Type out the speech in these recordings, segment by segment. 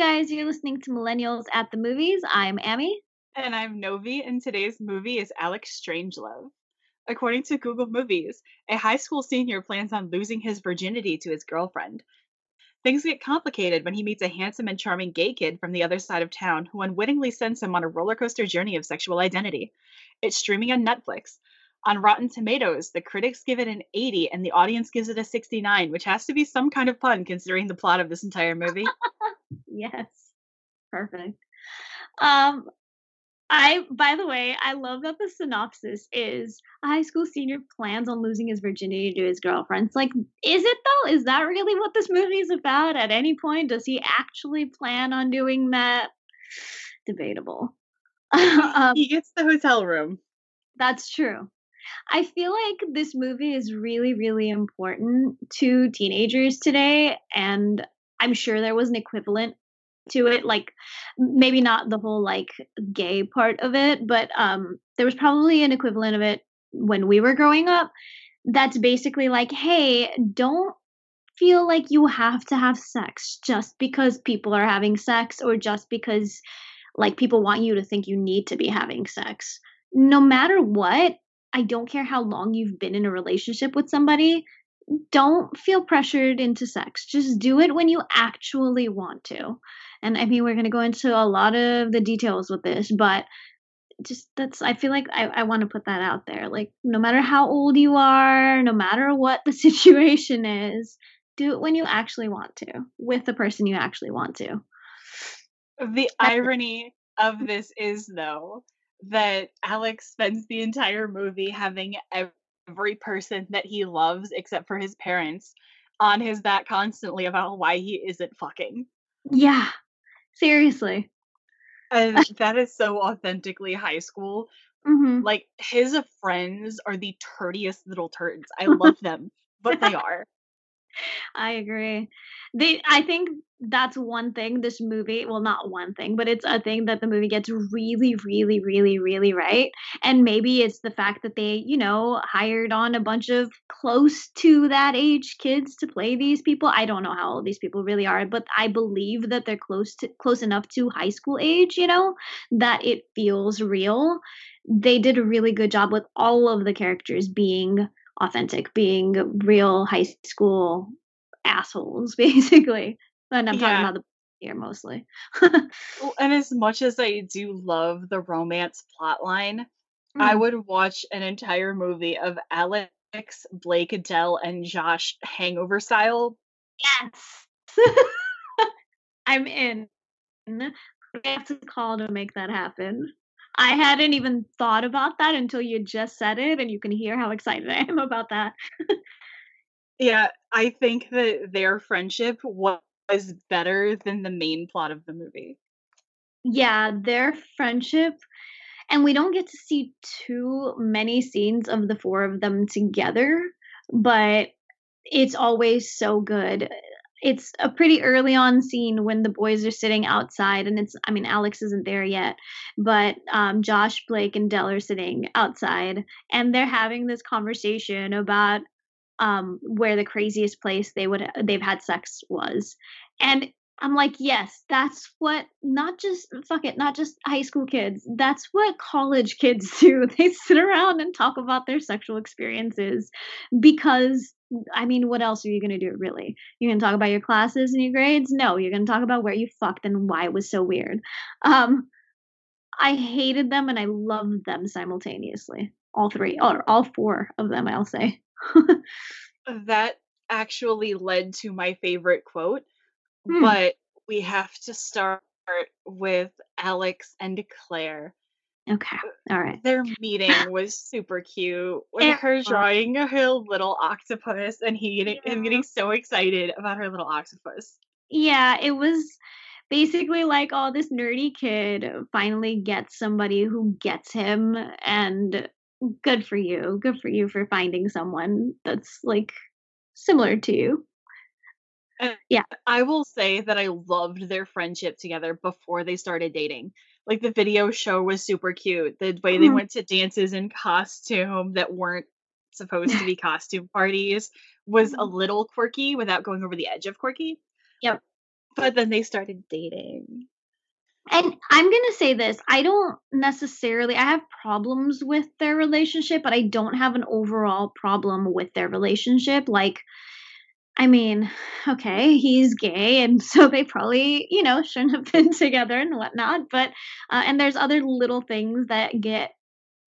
guys, you're listening to Millennials at the Movies. I'm Amy. And I'm Novi, and today's movie is Alex Strangelove. According to Google Movies, a high school senior plans on losing his virginity to his girlfriend. Things get complicated when he meets a handsome and charming gay kid from the other side of town who unwittingly sends him on a roller coaster journey of sexual identity. It's streaming on Netflix. On Rotten Tomatoes, the critics give it an 80 and the audience gives it a 69, which has to be some kind of pun considering the plot of this entire movie. yes. Perfect. Um I by the way, I love that the synopsis is a high school senior plans on losing his virginity to his girlfriend. It's like, is it though? Is that really what this movie is about? At any point, does he actually plan on doing that? Debatable. um, he gets the hotel room. That's true. I feel like this movie is really, really important to teenagers today. And I'm sure there was an equivalent to it like maybe not the whole like gay part of it but um there was probably an equivalent of it when we were growing up that's basically like hey don't feel like you have to have sex just because people are having sex or just because like people want you to think you need to be having sex. No matter what i don't care how long you've been in a relationship with somebody don't feel pressured into sex just do it when you actually want to and I mean, we're going to go into a lot of the details with this, but just that's, I feel like I, I want to put that out there. Like, no matter how old you are, no matter what the situation is, do it when you actually want to, with the person you actually want to. The irony of this is, though, that Alex spends the entire movie having every person that he loves, except for his parents, on his back constantly about why he isn't fucking. Yeah, Seriously. And that is so authentically high school. Mhm. Like his friends are the turdiest little turds. I love them, but they are. I agree. They I think that's one thing this movie, well not one thing, but it's a thing that the movie gets really really really really right. And maybe it's the fact that they, you know, hired on a bunch of close to that age kids to play these people. I don't know how old these people really are, but I believe that they're close to close enough to high school age, you know, that it feels real. They did a really good job with all of the characters being authentic, being real high school assholes, basically. And I'm yeah. talking about the here mostly. and as much as I do love the romance plotline, mm. I would watch an entire movie of Alex, Blake, Adele, and Josh hangover style. Yes. I'm in. I have to call to make that happen. I hadn't even thought about that until you just said it, and you can hear how excited I am about that. yeah, I think that their friendship was better than the main plot of the movie. Yeah, their friendship, and we don't get to see too many scenes of the four of them together, but it's always so good it's a pretty early on scene when the boys are sitting outside and it's i mean alex isn't there yet but um, josh blake and dell are sitting outside and they're having this conversation about um, where the craziest place they would they've had sex was and i'm like yes that's what not just fuck it not just high school kids that's what college kids do they sit around and talk about their sexual experiences because I mean, what else are you going to do, really? You're going to talk about your classes and your grades? No, you're going to talk about where you fucked and why it was so weird. Um, I hated them and I loved them simultaneously. All three, or all four of them, I'll say. that actually led to my favorite quote, hmm. but we have to start with Alex and Claire Okay. All right. Their meeting was super cute with it her drawing her little octopus and he getting yeah. him getting so excited about her little octopus. Yeah, it was basically like oh this nerdy kid finally gets somebody who gets him and good for you. Good for you for finding someone that's like similar to you. And yeah. I will say that I loved their friendship together before they started dating like the video show was super cute. The way they mm-hmm. went to dances in costume that weren't supposed to be costume parties was a mm-hmm. little quirky without going over the edge of quirky. Yep. But then they started dating. And I'm going to say this I don't necessarily, I have problems with their relationship, but I don't have an overall problem with their relationship. Like, I mean, okay, he's gay, and so they probably, you know, shouldn't have been together and whatnot. But, uh, and there's other little things that get,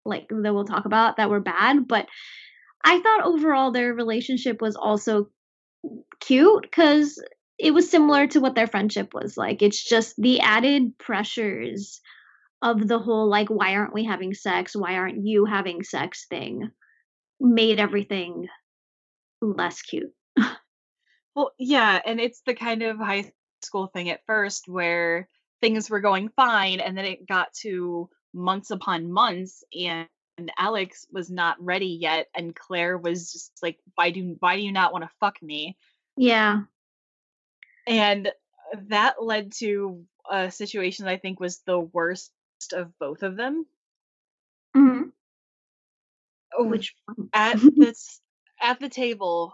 like, that we'll talk about that were bad. But I thought overall their relationship was also cute because it was similar to what their friendship was like. It's just the added pressures of the whole, like, why aren't we having sex? Why aren't you having sex thing made everything less cute. Well, yeah, and it's the kind of high school thing at first where things were going fine and then it got to months upon months and Alex was not ready yet and Claire was just like why do why do you not want to fuck me? Yeah. And that led to a situation that I think was the worst of both of them. Mhm. Oh, Which at this at the table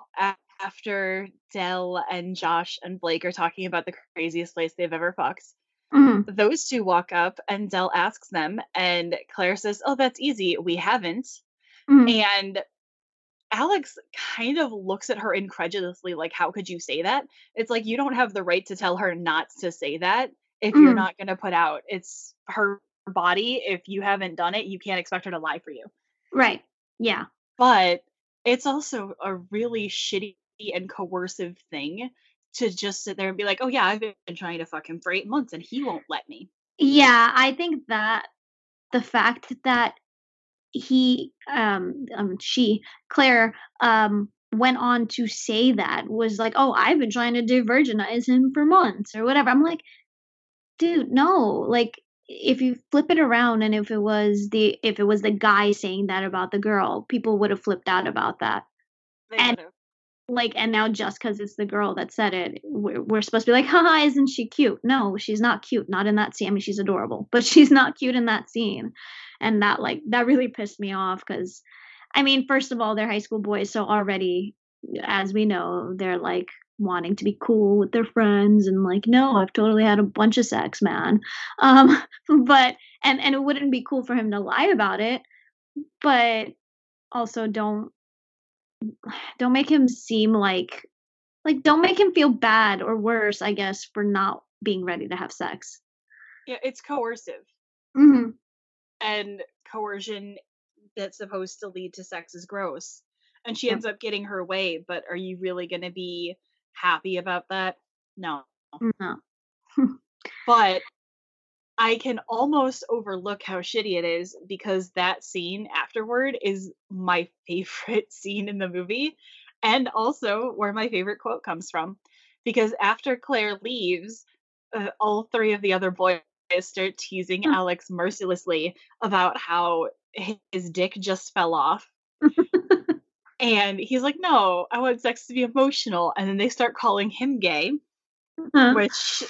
after Dell and Josh and Blake are talking about the craziest place they've ever fucked. Mhm. Those two walk up and Dell asks them and Claire says, "Oh, that's easy. We haven't." Mhm. And Alex kind of looks at her incredulously like, "How could you say that?" It's like you don't have the right to tell her not to say that if you're Mhm. not going to put out. It's her body. If you haven't done it, you can't expect her to lie for you. Right. Yeah. But it's also a really shitty and coercive thing to just sit there and be like, "Oh yeah, I've been trying to fuck him for 8 months and he won't let me." Yeah, I think that the fact that he um um she Claire um went on to say that was like, "Oh, I've been trying to de-virginize him for months," or whatever. I'm like, "Dude, no." Like if you flip it around and if it was the if it was the guy saying that about the girl, people would have flipped out about that. They And would've. like and now just because it's the girl that said it we're, we're supposed to be like haha isn't she cute no she's not cute not in that scene i mean she's adorable but she's not cute in that scene and that like that really pissed me off because i mean first of all they're high school boys so already as we know they're like wanting to be cool with their friends and like no i've totally had a bunch of sex man. Um but and and it wouldn't be cool for him to lie about it but also don't don't make him seem like like don't make him feel bad or worse i guess for not being ready to have sex. Yeah, it's coercive. hmm and coercion that's supposed to lead to sex is gross. And she ends up getting her way, but are you really going to be happy about that? No. no But I can almost overlook how shitty it is because that scene afterward is my favorite scene in the movie and also where my favorite quote comes from. Because after Claire leaves, uh, all three of the other boys start teasing Hmm. Alex mercilessly about how his dick just fell off. And he's like, No, I want sex to be emotional. And then they start calling him gay, Huh. which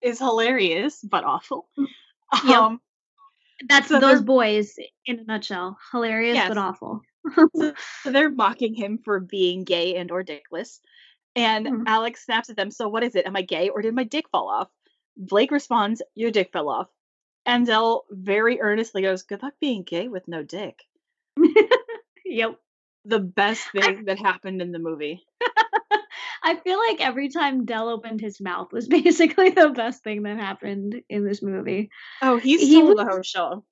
is hilarious but awful. Yep. Um, that's so those boys in a nutshell hilarious Yes. but awful so they're mocking him for being gay and or dickless. And Mhm. Alex snaps at them, So what is it? Am I gay or did my dick fall off? Blake responds, Your dick fell off. And Dell very earnestly goes, Good luck being gay with no dick. yep The best thing that happened in the movie. i feel like every time dell opened his mouth was basically the best thing that happened in this movie Oh, he He stole the whole show.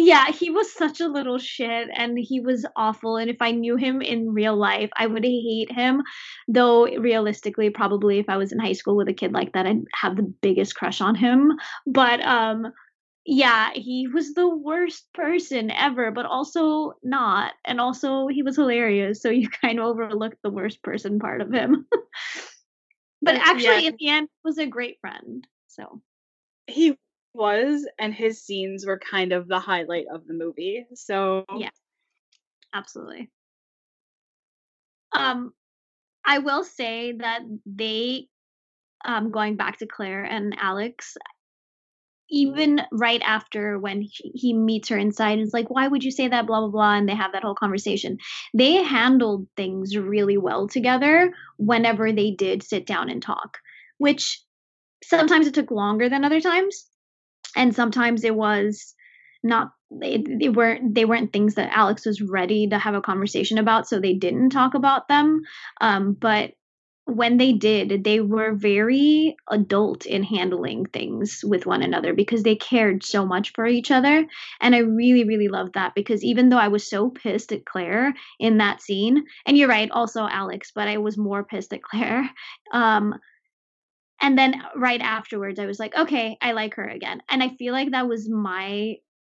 Yeah, he was such a little shit and he was awful. And if I knew him in real life, I would hate him. Though realistically, probably if I was in high school with a kid like that, I'd have the biggest crush on him. But um yeah, he was the worst person ever, but also not. And also he was hilarious, so you kind of overlooked the worst person part of him. but actually yeah. in the end he was a great friend. So He was, and his scenes were kind of the highlight of the movie. So Yeah. absolutely. Um, I will say that they, um, going back to Claire and Alex, even right after when he, meets her inside and is like, why would you say that? Blah, blah, blah. And they have that whole conversation. They handled things really well together whenever they did sit down and talk, which sometimes it took longer than other times and sometimes it was not they, they weren't they weren't things that alex was ready to have a conversation about so they didn't talk about them. Um, but when they did they were very adult in handling things with one another because they cared so much for each other. And i really really loved that because even though i was so pissed at claire in that scene and you're right also alex but i was more pissed at claire. Um, and then right afterwards i was like okay i like her again. And i feel like that was my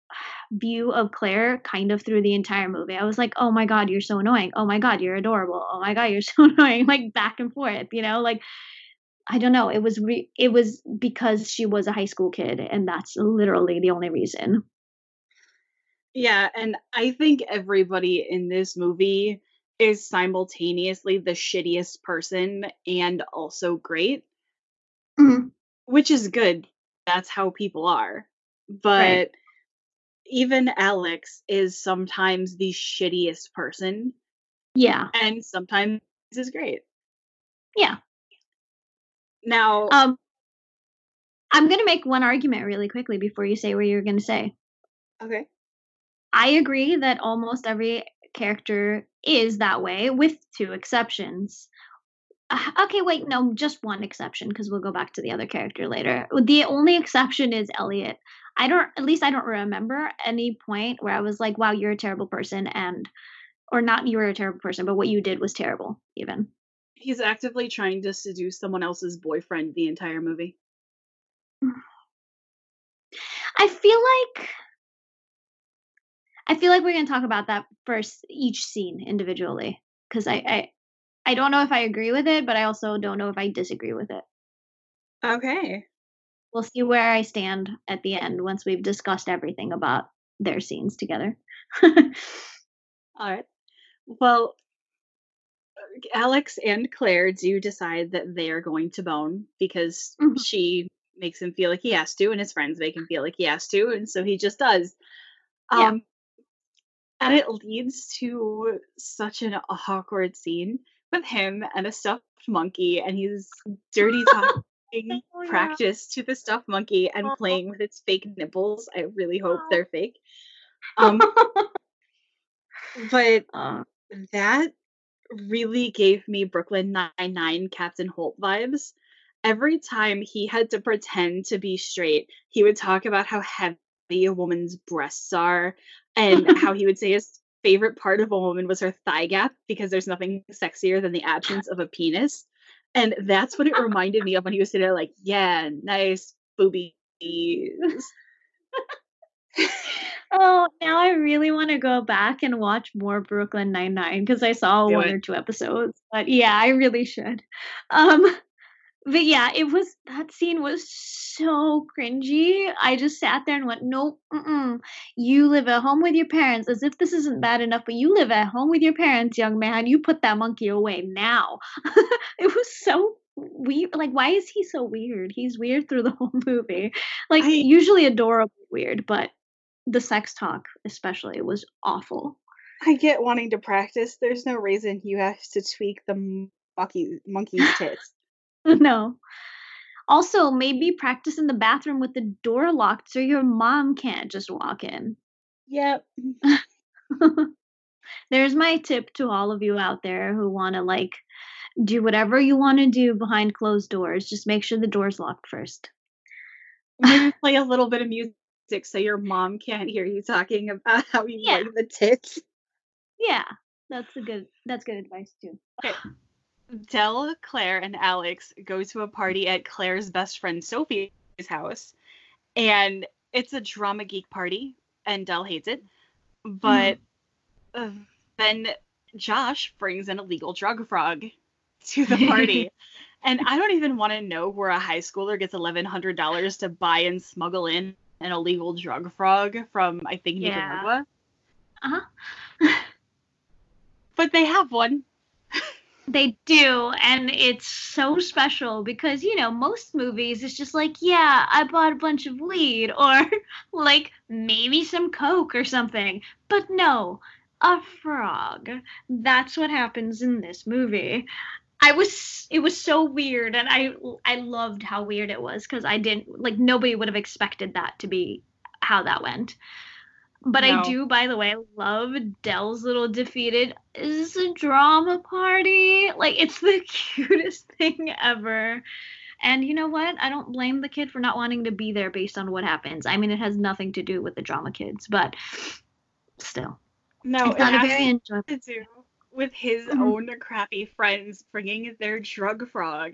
view of claire kind of through the entire movie. I was like oh my god you're so annoying. Oh my god you're adorable. Oh my god you're so annoying. Like back and forth you know? Like i don't know. It was re- it was because she was a high school kid and that's literally the only reason. Yeah and i think everybody in this movie is simultaneously the shittiest person and also great mm-hmm. which is good. That's how people are. But right. even Alex is sometimes the shittiest person. Yeah. And sometimes is great. Yeah. Now, um I'm going to make one argument really quickly before you say what you're going to say. Okay. I agree that almost every character is that way with two exceptions. Uh, okay, wait, no, just one exception because we'll go back to the other character later. The only exception is Elliot. I don't, at least I don't remember any point where I was like, wow, you're a terrible person, and, or not you were a terrible person, but what you did was terrible, even. He's actively trying to seduce someone else's boyfriend the entire movie. I feel like I feel like we're going to talk about that first each scene individually because I, I I don't know if I agree with it, but I also don't know if I disagree with it. Okay. We'll see where I stand at the end once we've discussed everything about their scenes together. All right. Well, Alex and Claire do decide that they are going to bone because mm-hmm. she makes him feel like he has to, and his friends make him feel like he has to, and so he just does. Um, yeah. And it leads to such an awkward scene with him and a stuffed monkey, and he's dirty talking oh, practice to the stuffed monkey and playing with its fake nipples. I really hope they're fake. Um, but uh. that really gave me Brooklyn Nine Nine Captain Holt vibes. Every time he had to pretend to be straight, he would talk about how heavy a woman's breasts are and how he would say his favorite part of a woman was her thigh gap because there's nothing sexier than the absence of a penis. And that's what it reminded me of when he was sitting there like, yeah, nice boobies. oh, now I really want to go back and watch more Brooklyn Nine Nine because I saw Do one it. or two episodes. But yeah, I really should. Um, but yeah, it was that scene was so cringy. I just sat there and went, "Nope, mm-mm. you live at home with your parents." As if this isn't bad enough, but you live at home with your parents, young man. You put that monkey away now. it was so weird. Like, why is he so weird? He's weird through the whole movie. Like, I, usually adorable weird, but the sex talk, especially, was awful. I get wanting to practice. There's no reason you have to tweak the monkey monkey's tits. no. Also, maybe practice in the bathroom with the door locked so your mom can't just walk in. Yep. There's my tip to all of you out there who want to like do whatever you want to do behind closed doors. Just make sure the door's locked first. Maybe play a little bit of music so your mom can't hear you talking about how you yeah. like the tits. Yeah, that's a good that's good advice too. Okay. Dell, Claire, and Alex go to a party at Claire's best friend Sophie's house, and it's a drama geek party, and Dell hates it. But mm. then Josh brings an illegal drug frog to the party. and I don't even want to know where a high schooler gets $1,100 to buy and smuggle in an illegal drug frog from, I think, Nicaragua. Yeah. Uh huh. but they have one. They do, and it's so special because you know most movies it's just like, yeah, I bought a bunch of weed or like maybe some coke or something. But no, a frog. That's what happens in this movie. I was it was so weird and I I loved how weird it was cuz I didn't like nobody would have expected that to be how that went. But no. I do, by the way, love Dell's little defeated is this a drama party. Like it's the cutest thing ever. And you know what? I don't blame the kid for not wanting to be there based on what happens. I mean, it has nothing to do with the drama kids, but still. No, it's not a very enjoyable. To do with his mm-hmm. own crappy friends bringing their drug frog.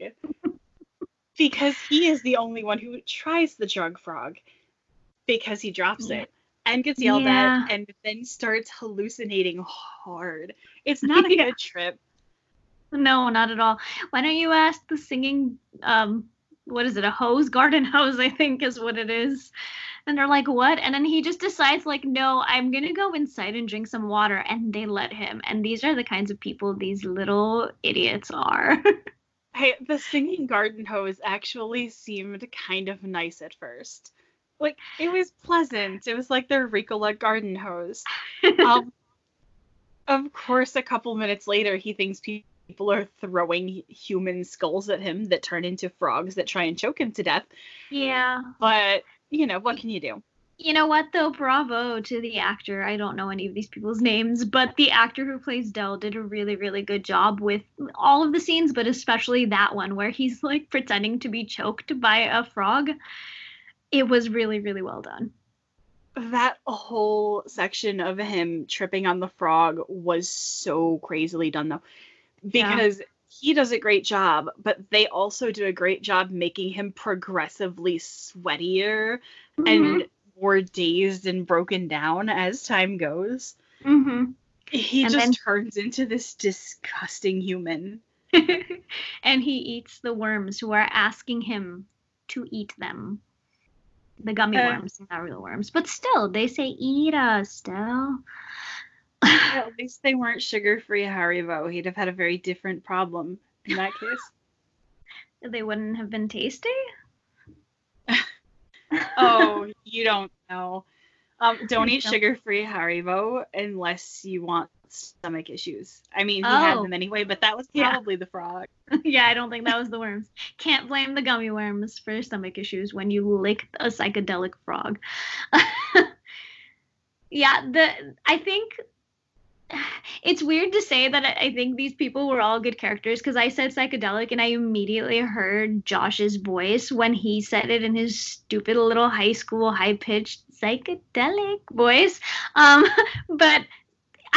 because he is the only one who tries the drug frog because he drops yeah. it and gets yelled yeah. at and then starts hallucinating hard. It's not a yeah. good trip. No, not at all. Why don't you ask the singing um what is it, a hose? Garden hose, I think is what it is. And they're like, what? And then he just decides, like, no, I'm gonna go inside and drink some water. And they let him. And these are the kinds of people these little idiots are. hey, the singing garden hose actually seemed kind of nice at first. Like it was pleasant. It was like their Ricola garden hose. Um, of course, a couple minutes later, he thinks people are throwing human skulls at him that turn into frogs that try and choke him to death. Yeah. But you know what can you do? You know what though? Bravo to the actor. I don't know any of these people's names, but the actor who plays Dell did a really, really good job with all of the scenes, but especially that one where he's like pretending to be choked by a frog it was really really well done that whole section of him tripping on the frog was so crazily done though because yeah. he does a great job but they also do a great job making him progressively sweatier mm-hmm. and more dazed and broken down as time goes mm-hmm. he and just then... turns into this disgusting human and he eats the worms who are asking him to eat them the gummy uh, worms, not real worms. But still, they say eat us still. at least they weren't sugar free Haribo. He'd have had a very different problem in that case. they wouldn't have been tasty? oh, you don't know. Um, don't eat sugar free Haribo unless you want stomach issues. I mean, he oh. had them anyway, but that was probably yeah. the frog. yeah, I don't think that was the worms. Can't blame the gummy worms for stomach issues when you lick a psychedelic frog. yeah, the I think it's weird to say that I think these people were all good characters because I said psychedelic and I immediately heard Josh's voice when he said it in his stupid little high school high pitched psychedelic voice. Um, but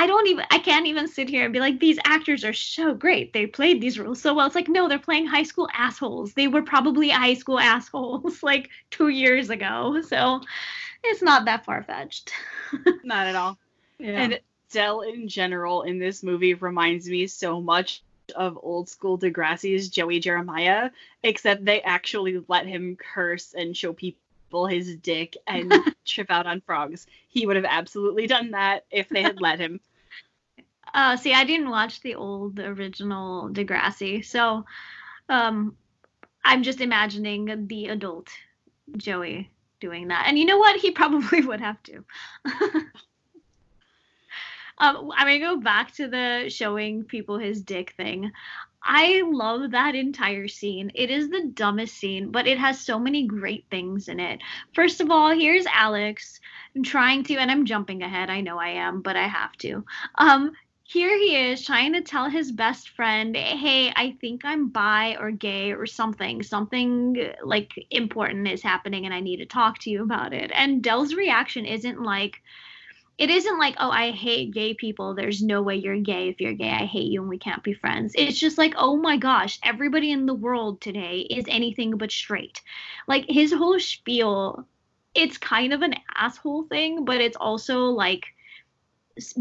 I don't even I can't even sit here and be like these actors are so great. They played these roles so well. It's like no, they're playing high school assholes. They were probably high school assholes like 2 years ago. So it's not that far fetched. not at all. Yeah. And Dell in general in this movie reminds me so much of old school Degrassi's Joey Jeremiah, except they actually let him curse and show people his dick and trip out on frogs. He would have absolutely done that if they had let him. Uh, see, I didn't watch the old original Degrassi, so um, I'm just imagining the adult Joey doing that. And you know what? He probably would have to. um, I'm gonna go back to the showing people his dick thing. I love that entire scene. It is the dumbest scene, but it has so many great things in it. First of all, here's Alex trying to, and I'm jumping ahead. I know I am, but I have to. Um, here he is trying to tell his best friend, hey, I think I'm bi or gay or something. Something like important is happening and I need to talk to you about it. And Dell's reaction isn't like, it isn't like, oh, I hate gay people. There's no way you're gay. If you're gay, I hate you and we can't be friends. It's just like, oh my gosh, everybody in the world today is anything but straight. Like his whole spiel, it's kind of an asshole thing, but it's also like,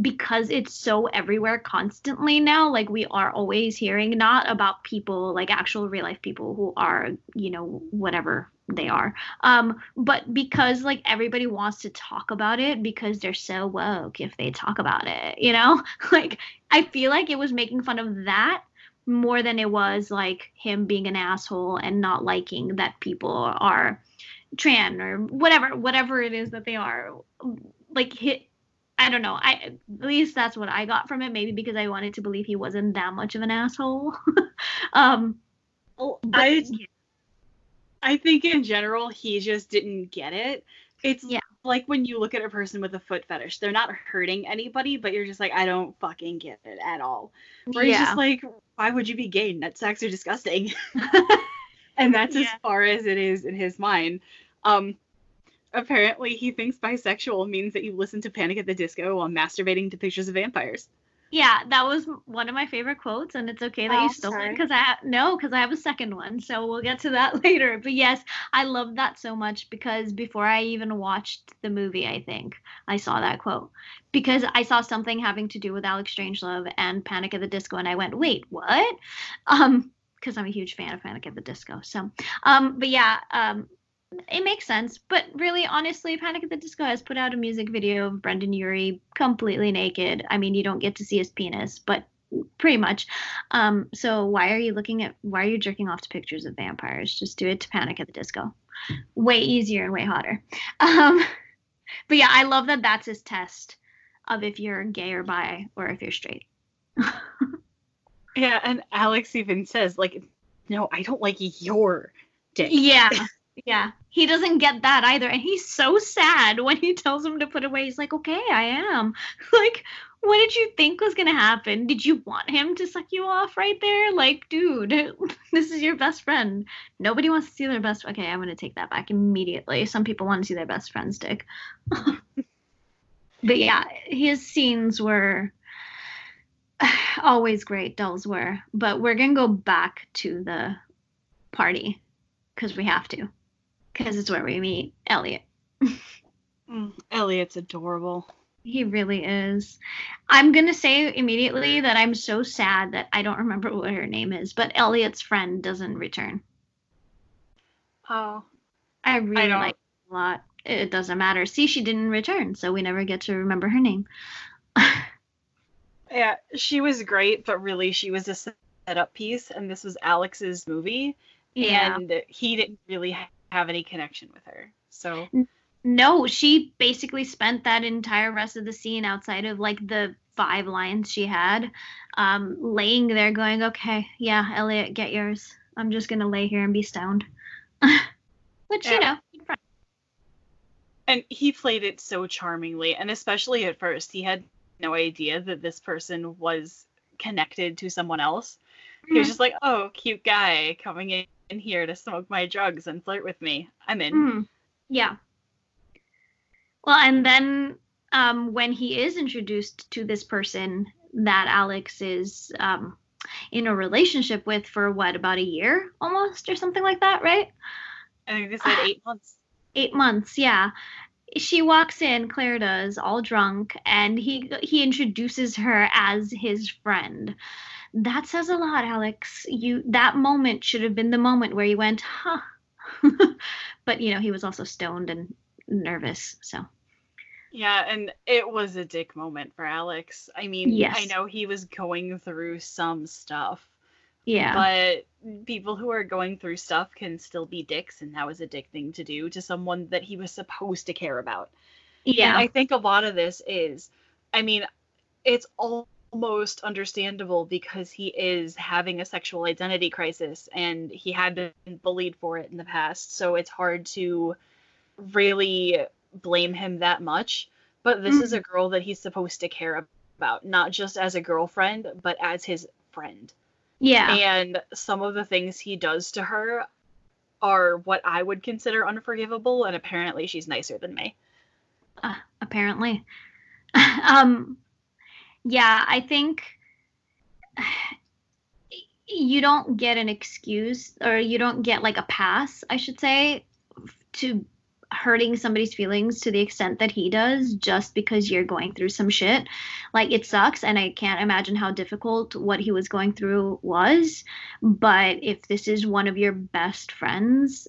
because it's so everywhere constantly now like we are always hearing not about people like actual real life people who are you know whatever they are um but because like everybody wants to talk about it because they're so woke if they talk about it you know like i feel like it was making fun of that more than it was like him being an asshole and not liking that people are trans or whatever whatever it is that they are like hit I don't know. I at least that's what I got from it. Maybe because I wanted to believe he wasn't that much of an asshole. um, I I think in general he just didn't get it. It's yeah. like when you look at a person with a foot fetish, they're not hurting anybody, but you're just like, I don't fucking get it at all. Where yeah. just like, why would you be gay? Nut sacks are disgusting. and that's yeah. as far as it is in his mind. Um, apparently, he thinks bisexual means that you listen to Panic at the Disco while masturbating to pictures of vampires. Yeah, that was one of my favorite quotes, and it's okay that oh, you stole sorry. it because I no, because I have a second one, so we'll get to that later. But yes, I love that so much because before I even watched the movie, I think I saw that quote because I saw something having to do with Alex Strangelove and Panic at the Disco, and I went, wait, what? Um, because I'm a huge fan of Panic at the Disco. So, um, but yeah, um, it makes sense. But really, honestly, Panic at the Disco has put out a music video of Brendon Urie completely naked. I mean, you don't get to see his penis, but pretty much. Um, so why are you looking at? Why are you jerking off to pictures of vampires? Just do it to Panic at the Disco. Way easier and way hotter. Um, but yeah, I love that. That's his test of if you're gay or bi or if you're straight. yeah, and Alex even says like, "No, I don't like your dick." Yeah. Yeah, he doesn't get that either. And he's so sad when he tells him to put away. He's like, okay, I am. like, what did you think was going to happen? Did you want him to suck you off right there? Like, dude, this is your best friend. Nobody wants to see their best. Okay, I'm going to take that back immediately. Some people want to see their best friend's dick. but yeah, his scenes were always great. Dolls were. But we're going to go back to the party because we have to because it's where we meet Elliot. mm, Elliot's adorable. He really is. I'm gonna say immediately that I'm so sad that I don't remember what her name is, but Elliot's friend doesn't return. Oh. I really I like a lot. It doesn't matter. See, she didn't return, so we never get to remember her name. yeah, she was great, but really she was a setup piece, and this was Alex's movie. Yeah. And he didn't really have any connection with her. So no, she basically spent that entire rest of the scene outside of like the five lines she had, um, laying there going, "Okay, yeah, Elliot, get yours. I'm just gonna lay here and be stoned." Which yeah. you know. And he played it so charmingly, and especially at first, he had no idea that this person was connected to someone else. Mm-hmm. He was mm-hmm. just like, "Oh, cute guy coming in in here to smoke my drugs and flirt with me. I'm in. Mm, yeah. Well, and then um, when he is introduced to this person that Alex is um, in a relationship with for what about a year almost or something like that, right? I think they said eight months. Eight months, yeah. She walks in, Claire does, all drunk, and he he introduces her as his friend that says a lot, Alex. You that moment should have been the moment where you went, huh. but you know, he was also stoned and nervous, so. Yeah, and it was a dick moment for Alex. I mean, yes. I know he was going through some stuff. Yeah. But people who are going through stuff can still be dicks, and that was a dick thing to do to someone that he was supposed to care about. Yeah. And I think a lot of this is, I mean, it's all almost understandable because he is having a sexual identity crisis and he had been bullied for it in the past. So it's hard to really blame him that much. But this mm-hmm. is a mm-hmm. girl that he's supposed to care about, not just as a girlfriend, but as his friend. Yeah. And some of the things he does to her are what I would consider unforgivable, and apparently she's nicer than me. Uh, apparently. um yeah, I think you don't get an excuse or you don't get like a pass, I should say, to hurting somebody's feelings to the extent that he does just because you're going through some shit. Like it sucks and I can't imagine how difficult what he was going through was, but if this is one of your best friends,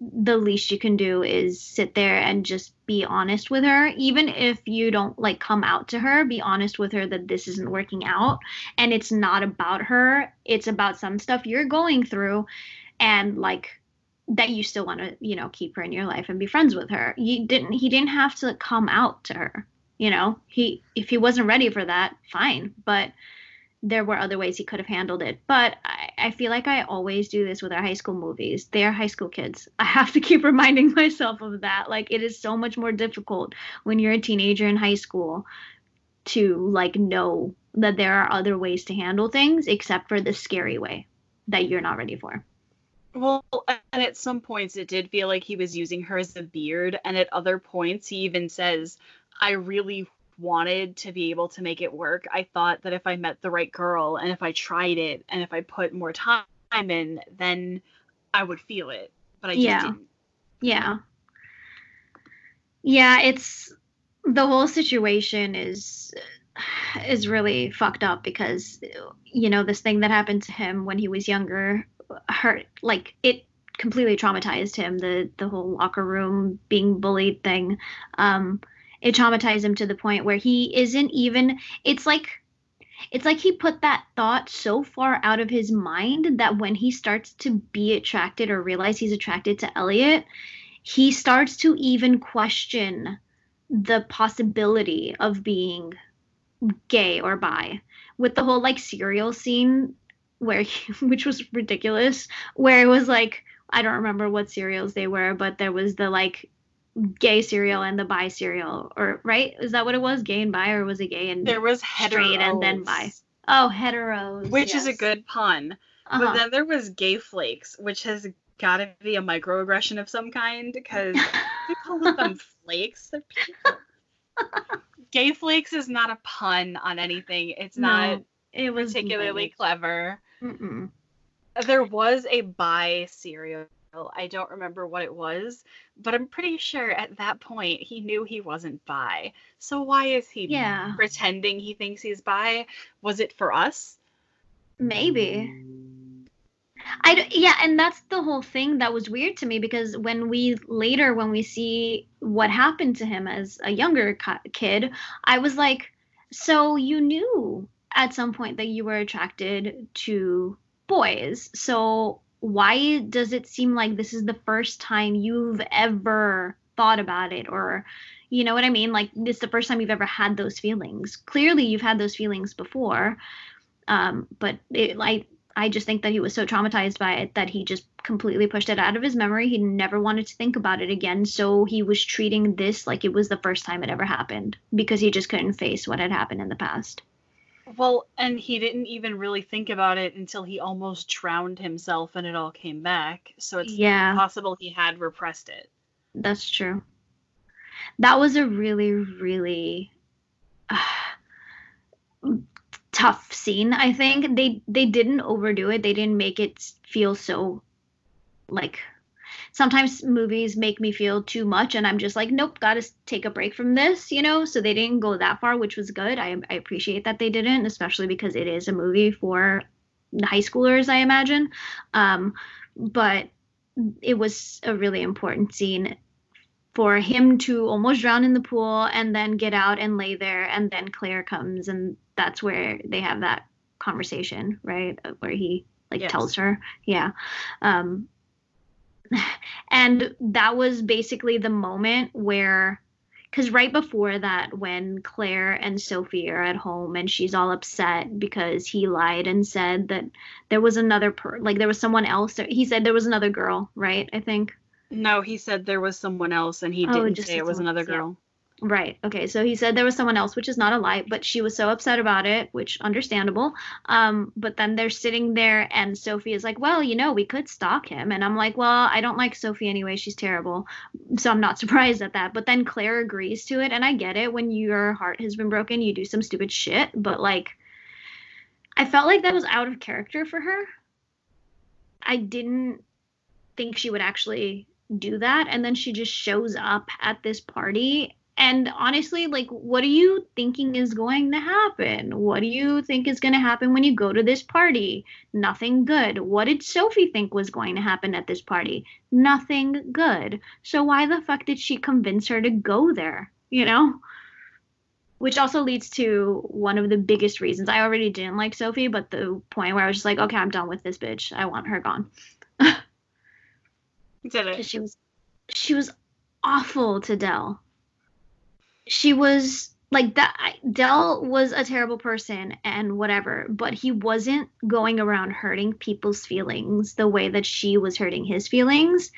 the least you can do is sit there and just be honest with her. Even if you don't like come out to her be honest with her that this isn't working out and it's not about her. It's about some stuff you're going through and like that you still want to you know keep her in your life and be friends with her. You didn't he didn't have to come out to her You know, he if he wasn't ready for that, fine. But there were other ways he could have handled it. But I, I feel like I always do this with our high school movies. They are high school kids. I have to keep reminding myself of that. Like it is so much more difficult when you're a teenager in high school to like know that there are other ways to handle things except for the scary way that you're not ready for. Well, and at some points it did feel like he was using her as a beard, and at other points he even says, I really wanted to be able to make it work. I thought that if I met the right girl and if I tried it and if I put more time in, then I would feel it. But I just Yeah. didn't. Yeah. Yeah, it's the whole situation is is really fucked up because you know this thing that happened to him when he was younger hurt like it completely traumatized him the the whole locker room being bullied thing um it traumatized him to the point where he isn't even it's like it's like he put that thought so far out of his mind that when he starts to be attracted or realize he's attracted to Elliot he starts to even question the possibility of being gay or bi. With the whole like cereal scene where he, which was ridiculous where it was like i don't remember what cereals they were but there was the like gay cereal and the bi cereal or right is that what it was gay and bi or was it gay and There was Straight and then bi. oh heteros which is a good pun. uh-huh. But then there was gay flakes, which has got to be a microaggression of some kind because they call them flakes. They're people. gay flakes is not a pun on anything. It's not it was particularly lame. clever. Mm-mm. There was a bi cereal. I don't remember what it was, but I'm pretty sure at that point he knew he wasn't bi. So why is he yeah pretending he thinks he's bi? Was it for us? maybe mm. I d- yeah, and that's the whole thing that was weird to me because when we later when we see what happened to him as a younger ki- kid, I was like, so you knew at some point that you were attracted to boys. So why does it seem like this is the first time you've ever thought about it or you know what I mean? Like this is the first time you've ever had those feelings. Clearly you've had those feelings before. Um, but it, like I just think that he was so traumatized by it that he just completely pushed it out of his memory. He never wanted to think about it again. So he was treating this like it was the first time it ever happened because he just couldn't face what had happened in the past. Well, and he didn't even really think about it until he almost drowned himself and it all came back. So it's Yeah, possible he had repressed it. that's true. That was a really, really uh, tough scene. I think they they didn't overdo it. They didn't make it feel so like sometimes movies make me feel too much and i'm just like nope gotta take a break from this you know? So they didn't go that far which was good. I, I appreciate that they didn't especially because it is a movie for high schoolers i imagine. Um, but it was a really important scene for him to almost drown in the pool and then get out and lay there and then claire comes and that's where they have that conversation right? Where he like Yes. tells her. Yeah. Um and that was basically the moment where because right before that when claire and sophie are at home and she's all upset because he lied and said that there was another per like there was someone else there. he said there was another girl right i think No, he said there was someone else and he Oh, didn't say it was another girl. Right. Okay. So he said there was someone else, which is not a lie, but she was so upset about it, which understandable. Um, but then they're sitting there and Sophie is like, Well, you know, we could stalk him. And I'm like, Well, I don't like Sophie anyway. She's terrible. So I'm not surprised at that. But then Claire agrees to it, and I get it. When your heart has been broken, you do some stupid shit. But like I felt like that was out of character for her. I didn't think she would actually do that and then she just shows up at this party and honestly like what are you thinking is going to happen? What do you think is going to happen when you go to this party? Nothing good. What did sophie think was going to happen at this party? Nothing good. So why the fuck did she convince her to go there you know? Which also leads to one of the biggest reasons. I already didn't like sophie but the point where i was just like okay i'm done with this bitch. I want her gone. Did it? she was she was awful to Dell. She was like that Dell was a terrible person and whatever, but he wasn't going around hurting people's feelings the way that she was hurting his feelings.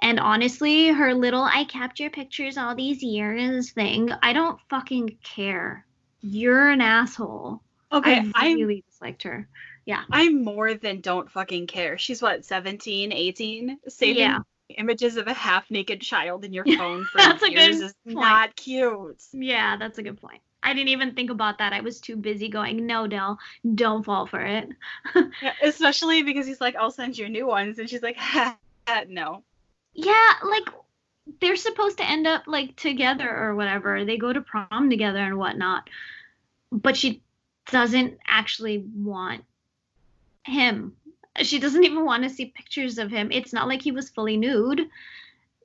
And honestly, her little I kept your pictures all these years thing, I don't fucking care. You're an asshole. Okay, I really I'm, disliked her. Yeah. I'm more than don't fucking care. She's what, 17, 18? Saving yeah images of a half naked child in your phone for that's years is point. not cute. Yeah, that's a good point. I didn't even think about that. I was too busy going, no, Dell, don't fall for it. yeah, especially because he's like, I'll send you new ones. And she's like, uh, no. Yeah, like they're supposed to end up like together or whatever. They go to prom together and whatnot. But she doesn't actually want him she doesn't even want to see pictures of him. It's not like he was fully nude.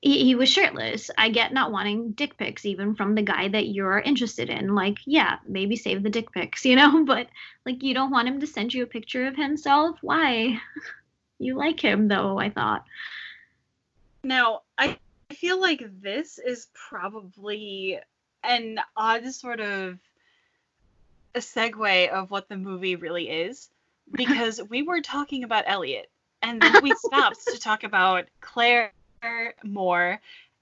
He, he was shirtless. I get not wanting dick pics even from the guy that you're interested in. Like, yeah, maybe save the dick pics, you know? But like you don't want him to send you a picture of himself. Why? you like him though, I thought. Now, I feel like this is probably an odd sort of a segue of what the movie really is because we were talking about Elliot and then we stopped to talk about Claire Moore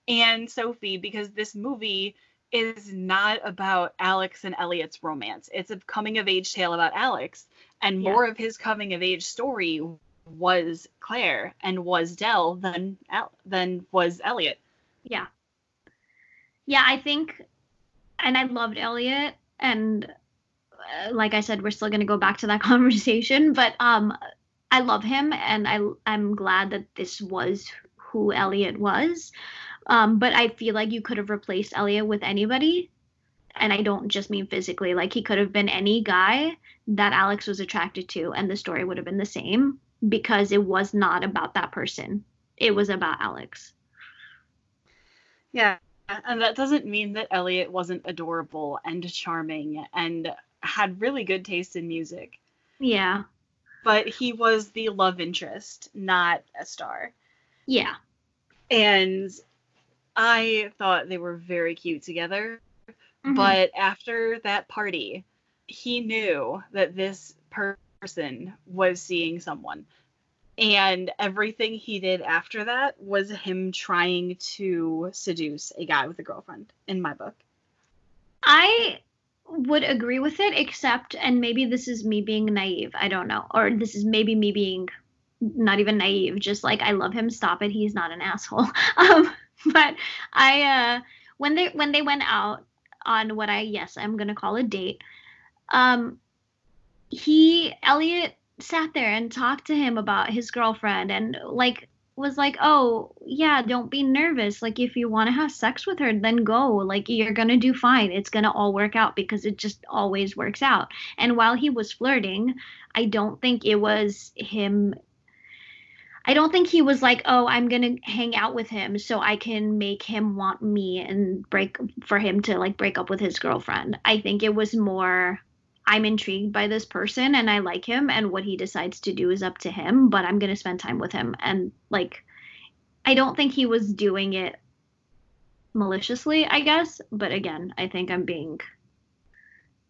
and Sophie because this movie is not about Alex and Elliot's romance. It's a coming of age tale about Alex, and yeah. more of his coming of age story was Claire and was Dell than than was Elliot. Yeah. Yeah, I think and I loved Elliot and like I said, we're still going to go back to that conversation, but um, I love him, and I I'm glad that this was who Elliot was. Um, but I feel like you could have replaced Elliot with anybody, and I don't just mean physically. Like he could have been any guy that Alex was attracted to, and the story would have been the same because it was not about that person. It was about Alex. Yeah, and that doesn't mean that Elliot wasn't adorable and charming and had really good taste in music. Yeah. But he was the love interest, not a star. Yeah. And I thought they were very cute together. Mm-hmm. But after that party, he knew that this person was seeing someone. And everything he did after that was him trying to seduce a guy with a girlfriend, in my book. I would agree with it, except, and maybe this is me being naive. I don't know. Or this is maybe me being not even naive, just like I love him, stop it. He's not an asshole. Um, but I, uh, when they, when they went out on what I, yes, I'm going to call a date, um, he, Elliot sat there and talked to him about his girlfriend and like was like, "Oh, yeah, don't be nervous. Like if you want to have sex with her, then go. Like you're going to do fine. It's going to all work out because it just always works out." And while he was flirting, I don't think it was him I don't think he was like, "Oh, I'm going to hang out with him so I can make him want me and break for him to like break up with his girlfriend." I think it was more I'm intrigued by this person and I like him and what he decides to do is up to him, but I'm going to spend time with him and like I don't think he was doing it maliciously, I guess, but again, I think I'm being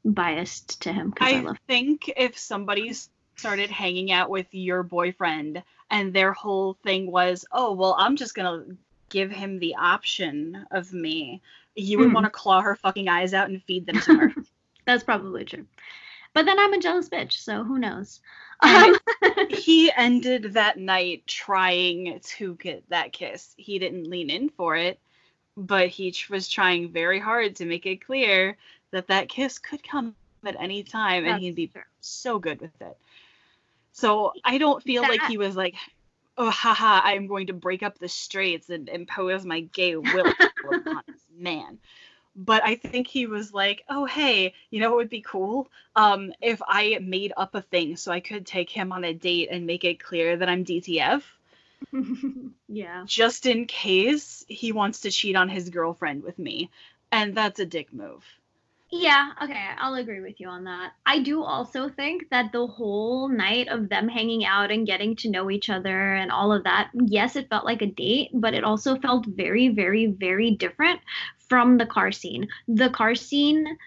biased to him I, I think if somebody started hanging out with your boyfriend and their whole thing was, "Oh, well, I'm just going to give him the option of me." You would mm. want to claw her fucking eyes out and feed them to her. That's probably true. But then I'm a jealous bitch, so who knows? Um, he ended that night trying to get that kiss. He didn't lean in for it, but he was trying very hard to make it clear that that kiss could come at any time That's and he'd be true. so good with it. So I don't feel that... like he was like, oh, haha, I'm going to break up the straits and impose my gay will upon this man but I think he was like, "Oh, hey, you know what would be cool? Um, if I made up a thing so I could take him on a date and make it clear that I'm DTF." yeah. Just in case he wants to cheat on his girlfriend with me, and that's a dick move. Yeah, okay, I'll agree with you on that. I do also think that the whole night of them hanging out and getting to know each other and all of that, yes, it felt like a date, but it also felt very, very, very different from the car scene. The car scene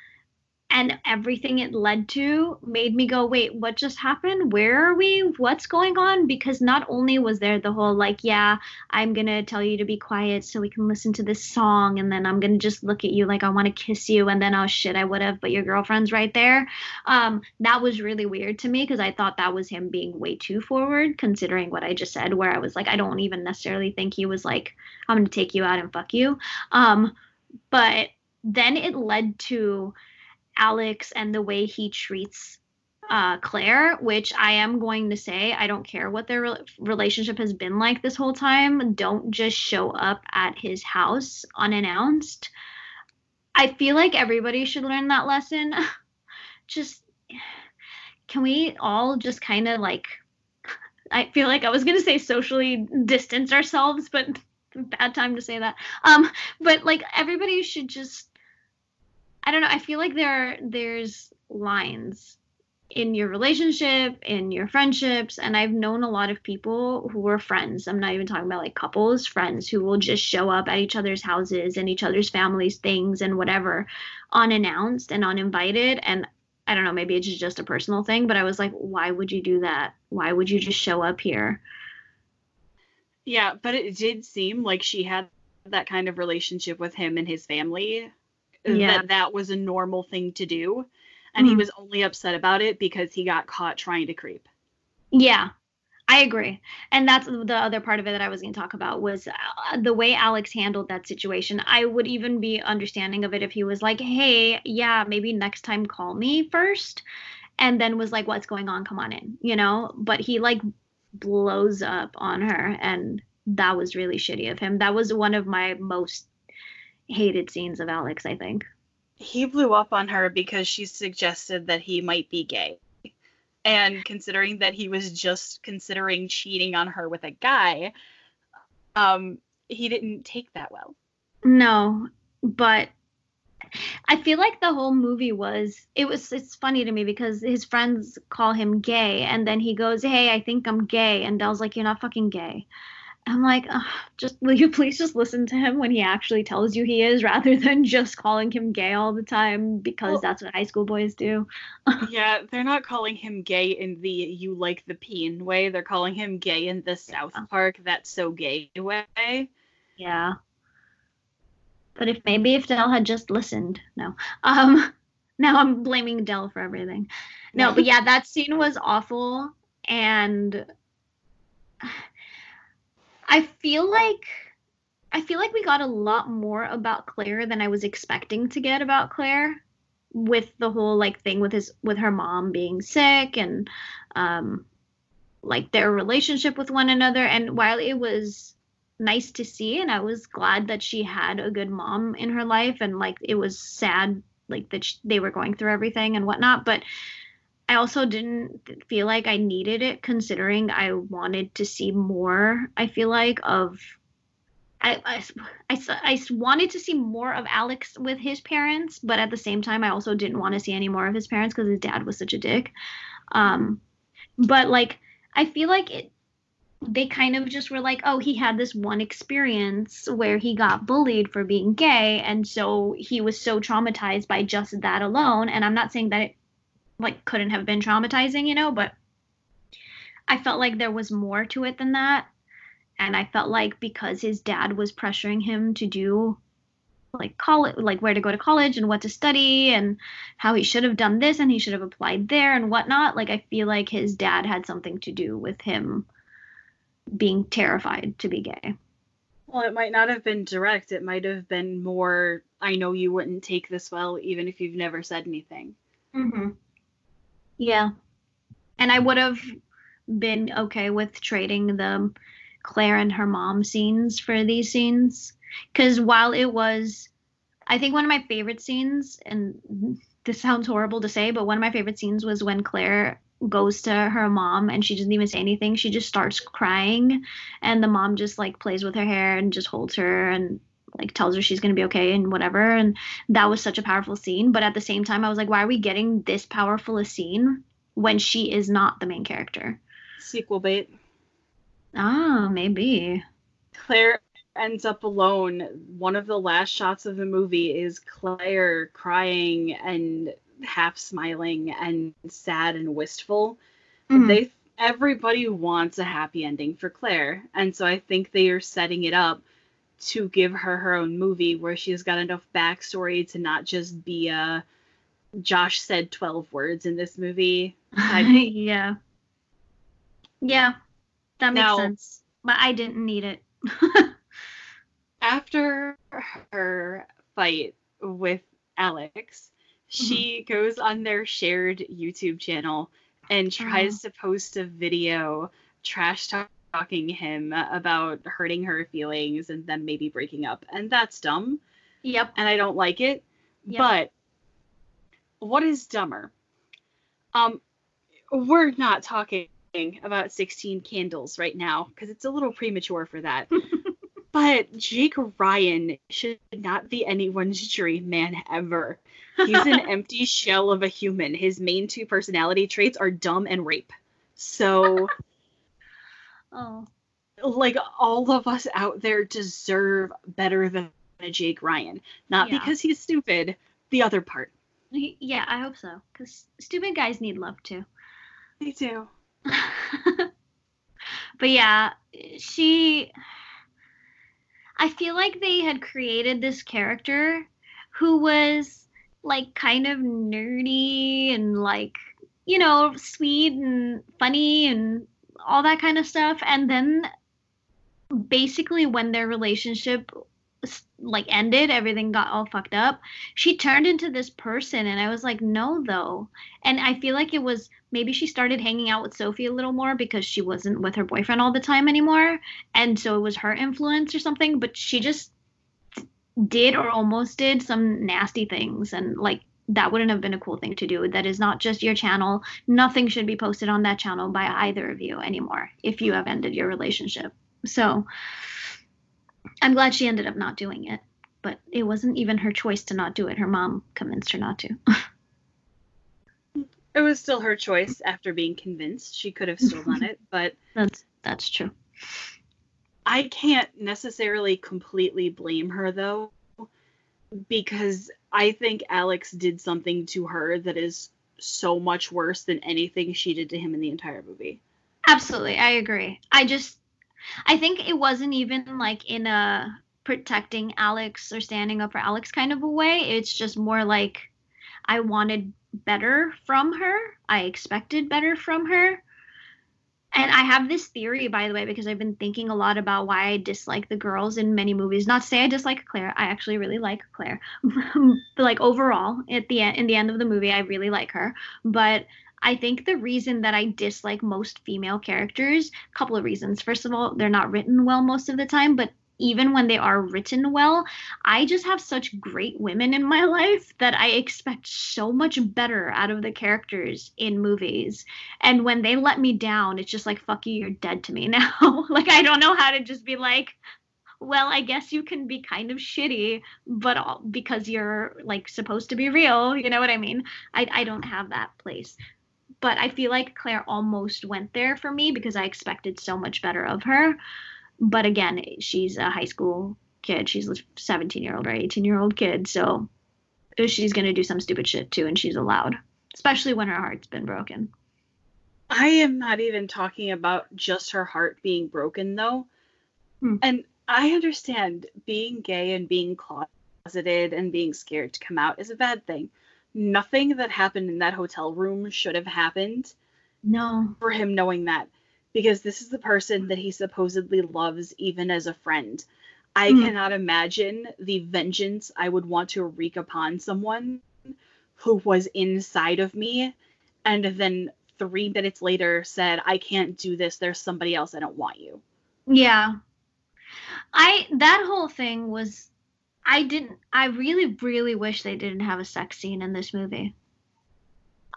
and everything it led to made me go, wait, what just happened? Where are we? What's going on? Because not only was there the whole, like, yeah, I'm going to tell you to be quiet so we can listen to this song, and then I'm going to just look at you like I want to kiss you, and then, oh shit, I would have, but your girlfriend's right there. Um, that was really weird to me because I thought that was him being way too forward, considering what I just said, where I was like, I don't even necessarily think he was like, I'm going to take you out and fuck you. Um, but then it led to Alex and the way he treats uh, Claire, which I am going to say, I don't care what their re- relationship has been like this whole time. Don't just show up at his house unannounced. I feel like everybody should learn that lesson. just, can we all just kind of like, I feel like I was going to say socially distance ourselves, but bad time to say that. Um, but like everybody should just I don't know. I feel like there there's lines in your relationship, in your friendships, and I've known a lot of people who are friends. I'm not even talking about like couples, friends who will just show up at each other's houses and each other's families' things and whatever, unannounced and uninvited. And I don't know, maybe it's just a personal thing, but I was like, why would you do that? Why would you just show up here? Yeah, but it did seem like she had that kind of relationship with him and his family yeah. that that was a normal thing to do and mm-hmm. he was only upset about it because he got caught trying to creep. Yeah i agree and that's the other part of it that i was going to talk about was uh, the way alex handled that situation. I would even be understanding of it if he was like hey yeah maybe next time call me first and then was like what's going on? Come on in you know? But he like blows up on her and that was really shitty of him. That was one of my most hated scenes of Alex, I think. He blew up on her because she suggested that he might be gay. And considering that he was just considering cheating on her with a guy, um, he didn't take that well. No, but I feel like the whole movie was it was it's funny to me because his friends call him gay and then he goes, "Hey, I think I'm gay." And Dell's like, "You're not fucking gay." I'm like, just will you please just listen to him when he actually tells you he is, rather than just calling him gay all the time because well, that's what high school boys do. yeah, they're not calling him gay in the "you like the peen" way. They're calling him gay in the South Park "that's so gay" way. Yeah. But if maybe if Dell had just listened, no. Um, now I'm blaming Dell for everything. No, but yeah, that scene was awful, and I feel like I feel like we got a lot more about Claire than I was expecting to get about Claire with the whole like thing with his with her mom being sick and um like their relationship with one another. And while it was nice to see and I was glad that she had a good mom in her life and like it was sad like that she, they were going through everything and whatnot but I also didn't feel like I needed it considering I wanted to see more, I feel like, of. I, I, I, I wanted to see more of Alex with his parents, but at the same time, I also didn't want to see any more of his parents because his dad was such a dick. Um, but like, I feel like it, they kind of just were like, oh, he had this one experience where he got bullied for being gay. And so he was so traumatized by just that alone. And I'm not saying that it like couldn't have been traumatizing, you know, but I felt like there was more to it than that. And I felt like because his dad was pressuring him to do like college like where to go to college and what to study and how he should have done this and he should have applied there and whatnot. Like I feel like his dad had something to do with him being terrified to be gay. Well, it might not have been direct. It might have been more, I know you wouldn't take this well, even if you've never said anything. Mm-hmm. Yeah. And I would have been okay with trading the Claire and her mom scenes for these scenes. Because while it was, I think one of my favorite scenes, and this sounds horrible to say, but one of my favorite scenes was when Claire goes to her mom and she doesn't even say anything. She just starts crying, and the mom just like plays with her hair and just holds her. And like tells her she's going to be okay and whatever and that was such a powerful scene but at the same time i was like why are we getting this powerful a scene when she is not the main character Sequel bait. ah maybe Claire ends up alone. One of the last shots of the movie is Claire crying and half smiling and sad and wistful. Mhm. They everybody wants a happy ending for Claire, and so I think they are setting it up to give her her own movie where she's got enough backstory to not just be a Josh said 12 words in this movie. yeah. Yeah that makes Now- sense. But i didn't need it. After her fight with Alex, she mm-hmm. goes on their shared YouTube channel and tries oh. to post a video trash talking him about hurting her feelings and then maybe breaking up. And that's dumb. yep And I don't like it. Yep. But what is dumber? Um, we're not talking about 16 candles right now because it's a little premature for that. but Jake Ryan should not be anyone's dream man ever. He's an empty shell of a human. His main two personality traits are dumb and rape. So, oh like, all of us out there deserve better than a Jake Ryan. Not Yeah. because he's stupid, the other part. Yeah i hope so because stupid guys need love too Me too. but yeah, she. I feel like they had created this character who was like kind of nerdy and like, you know, sweet and funny and all that kind of stuff. And then basically, when their relationship like ended, everything got all fucked up. She turned into this person, and I was like, no, though. And I feel like it was maybe she started hanging out with Sophie a little more because she wasn't with her boyfriend all the time anymore. And so it was her influence or something, but she just did or almost did some nasty things and like that wouldn't have been a cool thing to do. That is not just your channel. Nothing should be posted on that channel by either of you anymore if you have ended your relationship. So I'm glad she ended up not doing it, but it wasn't even her choice to not do it. Her mom convinced her not to. It was still her choice after being convinced. She could have still done it, but That's that's true. I can't necessarily completely blame her though, because I think Alex did something to her that is so much worse than anything she did to him in the entire movie. Absolutely, I agree. I just I think it wasn't even like in a protecting Alex or standing up for Alex kind of a way. It's just more like I wanted better from her. I expected better from her. And I have this theory, by the way, because I've been thinking a lot about why I dislike the girls in many movies. Not to say I dislike Claire. I actually really like Claire. but like overall, at the end, in the end of the movie, I really like her. But I think the reason that I dislike most female characters, a couple of reasons. First of all, they're not written well most of the time, but even when they are written well, I just have such great women in my life that I expect so much better out of the characters in movies. And when they let me down, it's just like, fuck you, you're dead to me now. like, I don't know how to just be like, well, I guess you can be kind of shitty, but all, because you're like supposed to be real, you know what I mean? I, I don't have that place but I feel like Claire almost went there for me because I expected so much better of her. But again, she's a high school kid. She's a 17 year old or 18 year old kid. So she's going to do some stupid shit too, and she's allowed, especially when her heart's been broken. I am not even talking about just her heart being broken though. Hmm. And I understand being gay and being closeted and being scared to come out is a bad thing. Nothing that happened in that hotel room should have happened No. for him knowing that because this is the person that he supposedly loves even as a friend. I Hmm. cannot imagine the vengeance I would want to wreak upon someone who was inside of me and then 3 minutes later said I can't do this there's somebody else I don't want you. Yeah. I that whole thing was I didn't I really really wish they didn't have a sex scene in this movie.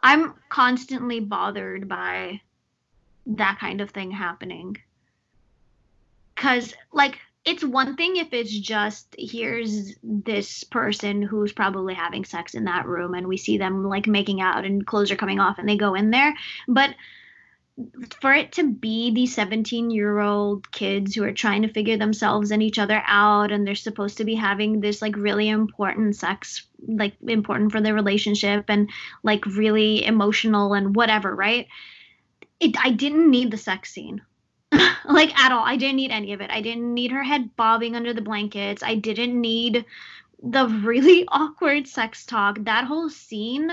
I'm constantly bothered by that kind of thing happening. Cuz like it's one thing if it's just here's this person who's probably having sex in that room and we see them like making out and clothes are coming off and they go in there but for it to be these 17 year old kids who are trying to figure themselves and each other out and they're supposed to be having this like really important sex like important for their relationship and like really emotional and whatever right it i didn't need the sex scene like at all i didn't need any of it i didn't need her head bobbing under the blankets i didn't need the really awkward sex talk that whole scene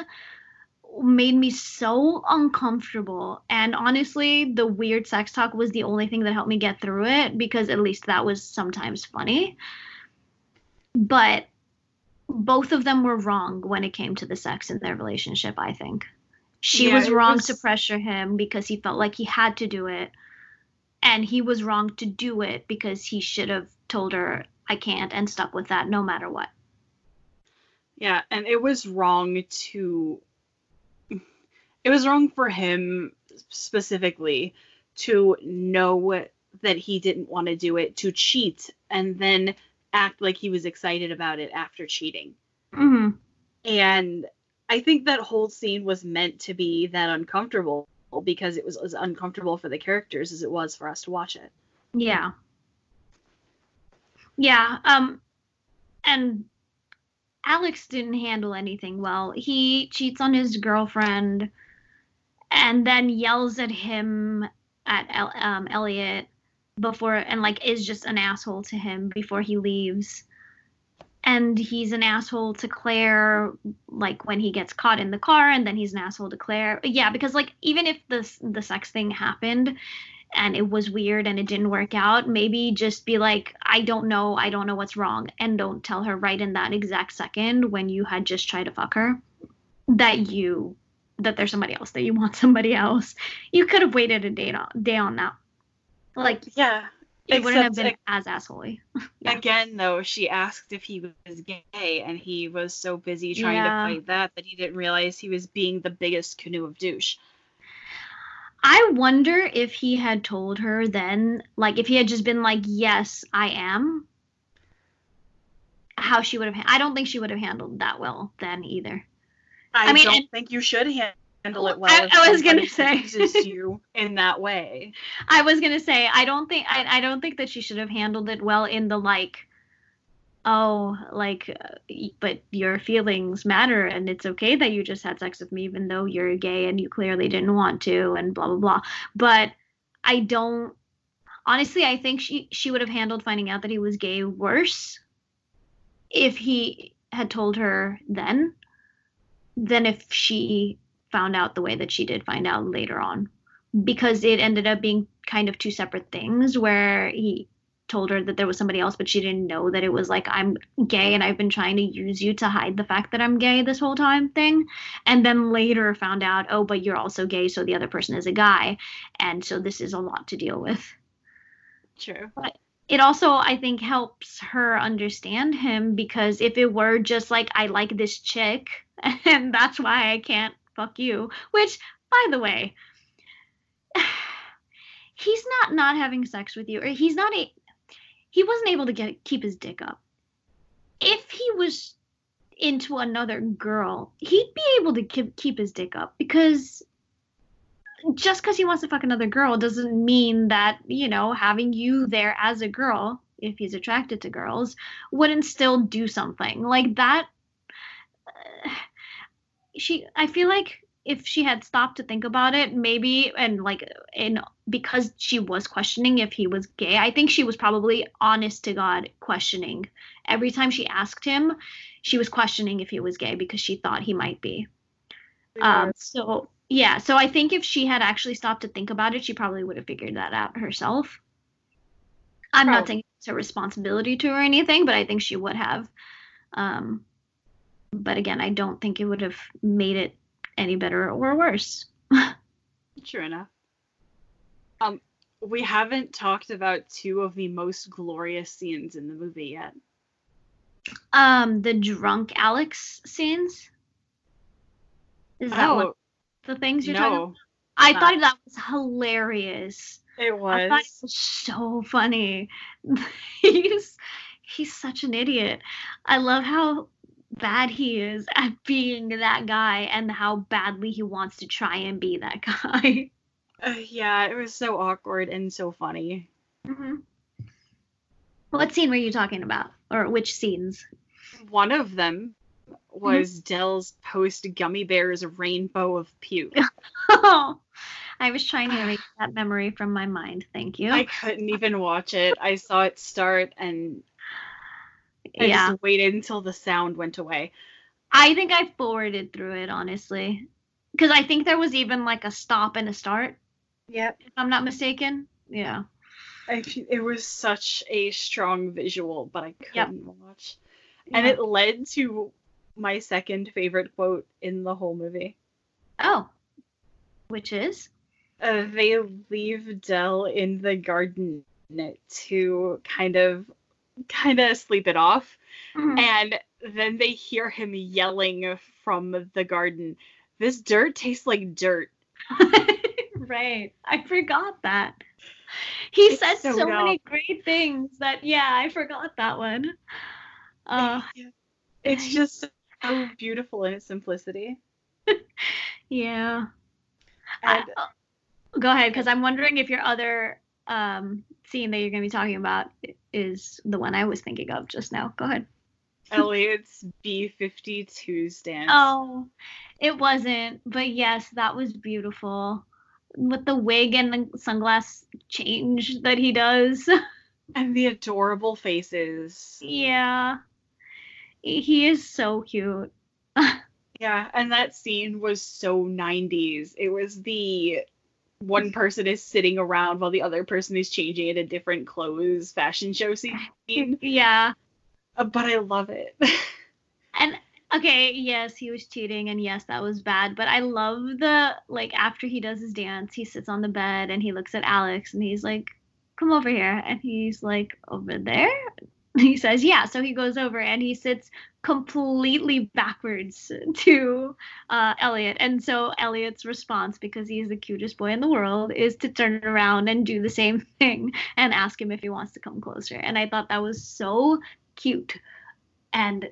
made me so uncomfortable. And honestly, the weird sex talk was the only thing that helped me get through it because at least that was sometimes funny. But both of them were wrong when it came to the sex in their relationship, I think. She yeah, was wrong was... to pressure him because he felt like he had to do it. And he was wrong to do it because he should have told her, I can't, and stuck with that no matter what. Yeah, and it was wrong to it was wrong for him specifically to know that he didn't want to do it to cheat and then act like he was excited about it after cheating mm-hmm. and i think that whole scene was meant to be that uncomfortable because it was as uncomfortable for the characters as it was for us to watch it. Yeah. Yeah um and alex didn't handle anything well. He cheats on his girlfriend and then yells at him at um, Elliot before and like is just an asshole to him before he leaves and he's an asshole to Claire like when he gets caught in the car and then he's an asshole to Claire yeah because like even if the the sex thing happened and it was weird and it didn't work out maybe just be like I don't know I don't know what's wrong and don't tell her right in that exact second when you had just tried to fuck her that you that there's somebody else that you want somebody else. You could have waited a day on day on that. Like yeah, it wouldn't have been as assholey. yeah. Again, though, she asked if he was gay, and he was so busy trying yeah. to fight that that he didn't realize he was being the biggest canoe of douche. I wonder if he had told her then, like if he had just been like, "Yes, I am," how she would have. I don't think she would have handled that well then either. I, I mean, don't and, think you should handle it well. I, I was gonna say you in that way. I was gonna say I don't think I, I don't think that she should have handled it well in the like oh like uh, but your feelings matter and it's okay that you just had sex with me even though you're gay and you clearly didn't want to and blah blah blah but i don't honestly i think she she would have handled finding out that he was gay worse if he had told her then than if she found out the way that she did find out later on. Because it ended up being kind of two separate things where he told her that there was somebody else but she didn't know that it was like I'm gay and I've been trying to use you to hide the fact that I'm gay this whole time thing. And then later found out oh but you're also gay so the other person is a guy. And so this is a lot to deal with. True. But it also i think helps her understand him because if it were just like i like this chick and that's why i can't fuck you which by the way he's not not having sex with you or he's not a he wasn't able to get keep his dick up. If he was into another girl he'd be able to keep, keep his dick up because just because he wants to fuck another girl doesn't mean that you know having you there as a girl if he's attracted to girls wouldn't still do something. Like that uh, she i feel like if she had stopped to think about it maybe and like in because she was questioning if he was gay i think she was probably honest to god questioning every time she asked him she was questioning if he was gay because she thought he might be um so yeah, so I think if she had actually stopped to think about it, she probably would have figured that out herself. I'm probably. not saying it's a responsibility to or anything, but I think she would have. Um, but again, I don't think it would have made it any better or worse. True enough. Um, we haven't talked about two of the most glorious scenes in the movie yet. Um, the drunk Alex scenes. Is that oh, what? the things you're no, talking about? I not. thought that was hilarious. It was. I thought it was so funny. he's he's such an idiot. I love how bad he is at being that guy and how badly he wants to try and be that guy. Uh, yeah, it was so awkward and so funny. Mm-hmm. What scene were you talking about, or which scenes? One of them was mm-hmm. Dell's post gummy bears rainbow of puke. oh, I was trying to erase that memory from my mind. Thank you. I couldn't even watch it. I saw it start and I yeah. just waited until the sound went away. I think I forwarded through it honestly, because I think there was even like a stop and a start. Yep. If I'm not mistaken. Yeah. I, it was such a strong visual, but I couldn't yep. watch. And it led to my second favorite quote in the whole movie. Oh. Which is? Uh, they leave Dell in the garden to kind of kind of sleep it off. Mm-hmm. And then they hear him yelling from the garden, This dirt tastes like dirt. right. I forgot that. He it's said so, so many great things that, yeah, I forgot that one. Uh, it's just so beautiful in its simplicity. yeah. And, I, go ahead, because I'm wondering if your other um, scene that you're going to be talking about is the one I was thinking of just now. Go ahead. Elliot's B52 stance. Oh, it wasn't, but yes, that was beautiful. With the wig and the sunglass change that he does. And the adorable faces. Yeah. He is so cute. yeah, and that scene was so 90s. It was the one person is sitting around while the other person is changing into different clothes fashion show scene. Yeah. Uh, but I love it. and okay, yes, he was cheating and yes, that was bad, but I love the like after he does his dance, he sits on the bed and he looks at Alex and he's like, "Come over here." And he's like, "Over there?" He says, yeah. So he goes over and he sits completely backwards to uh, Elliot. And so Elliot's response, because he's the cutest boy in the world, is to turn around and do the same thing and ask him if he wants to come closer. And I thought that was so cute. And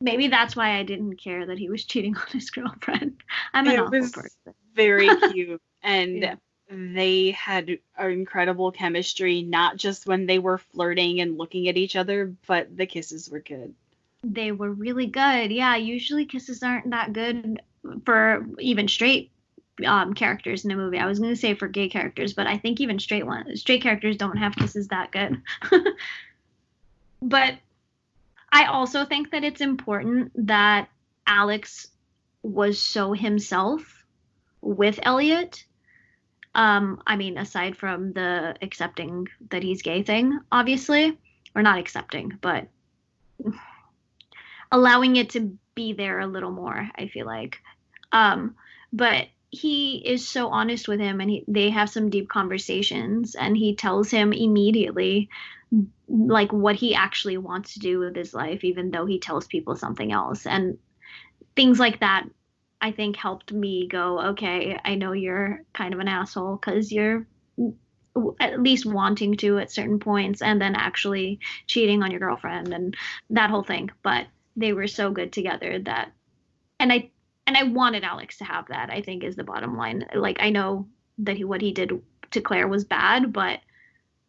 maybe that's why I didn't care that he was cheating on his girlfriend. I'm an it awful person. Very cute. and yeah they had incredible chemistry, not just when they were flirting and looking at each other, but the kisses were good. They were really good. Yeah, usually kisses aren't that good for even straight um, characters in a movie. I was going to say for gay characters, but I think even straight one straight characters don't have kisses that good. but I also think that it's important that Alex was so himself with Elliot um, I mean, aside from the accepting that he's gay thing, obviously, or not accepting, but allowing it to be there a little more, I feel like. Um, but he is so honest with him and he, they have some deep conversations and he tells him immediately like what he actually wants to do with his life even though he tells people something else and things like that I think helped me go, okay, I know you're kind of an asshole because you're at least wanting to at certain points and then actually cheating on your girlfriend and that whole thing. But they were so good together that, and I, and I wanted Alex to have that, I think is the bottom line. Like, I know that he, what he did to Claire was bad, but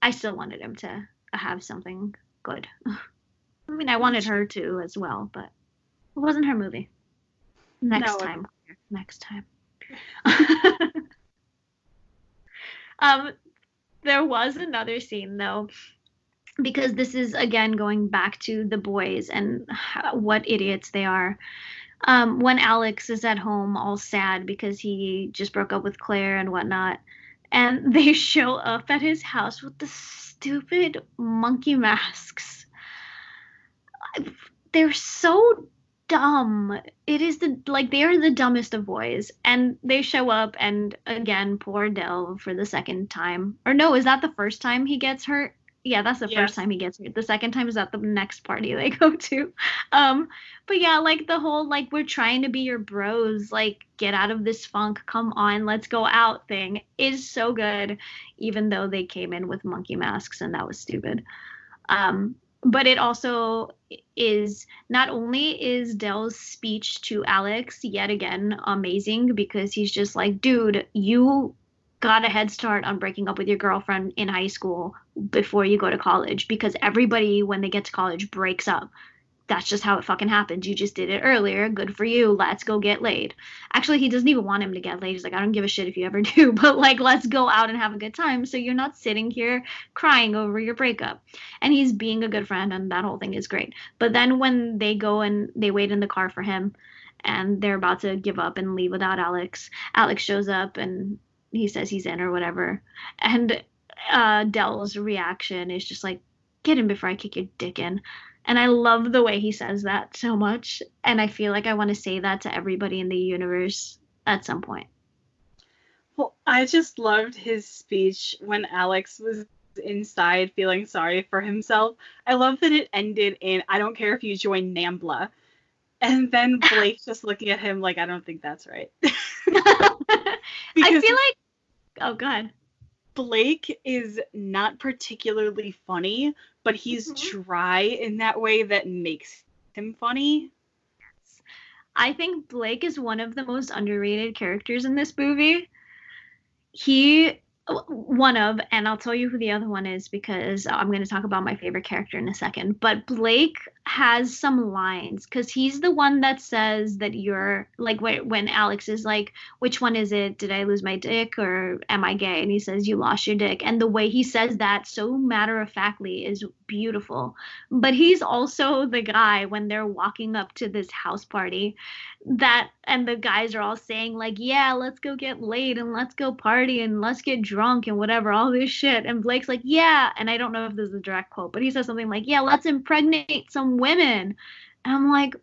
I still wanted him to have something good. I mean, I wanted her to as well, but it wasn't her movie. Next no. time. Next time. um, there was another scene though, because this is again going back to the boys and how, what idiots they are. Um, when Alex is at home all sad because he just broke up with Claire and whatnot, and they show up at his house with the stupid monkey masks. They're so dumb. It is the like they are the dumbest of boys, and they show up, and again, poor Dell for the second time. Or no, is that the first time he gets hurt? Yeah, that's the Yes. first time he gets hurt. The second time is at the next party they go to. Um, but yeah, like the whole like we're trying to be your bros, like get out of this funk, come on, let's go out thing is so good, even though they came in with monkey masks and that was stupid. Um, but it also is not only is Dell's speech to Alex yet again amazing because he's just like, dude, you got a head start on breaking up with your girlfriend in high school before you go to college because everybody when they get to college breaks up. That's just how it fucking happens. You just did it earlier. Good for you. Let's go get laid. Actually, he doesn't even want him to get laid. He's like, I don't give a shit if you ever do, but like, let's go out and have a good time so you're not sitting here crying over your breakup. And he's being a good friend, and that whole thing is great. But then when they go and they wait in the car for him and they're about to give up and leave without Alex, Alex shows up and he says he's in or whatever. And uh, Dell's reaction is just like, get in before I kick your dick in. And I love the way he says that so much. And I feel like I want to say that to everybody in the universe at some point. Well, I just loved his speech when Alex was inside feeling sorry for himself. I love that it ended in I don't care if you join NAMBLA. And then Blake just looking at him like I don't think that's right. I feel like, oh, God. Blake is not particularly funny, but he's Mhm. dry in that way that makes him funny. I think Blake is one of the most underrated characters in this movie. He, one of, and I'll tell you who the other one is because I'm going to talk about my favorite character in a second. But Blake has some lines because he's the one that says that you're like when, Alex is like, which one is it? Did I lose my dick or am I gay? And he says, You lost your dick. And the way he says that so matter of factly is beautiful. But he's also the guy when they're walking up to this house party that and the guys are all saying like yeah let's go get laid and let's go party and let's get drunk and whatever all this shit. And blake's like yeah. And i don't know if this is a direct quote but he says something like yeah let's impregnate some women. And i'm like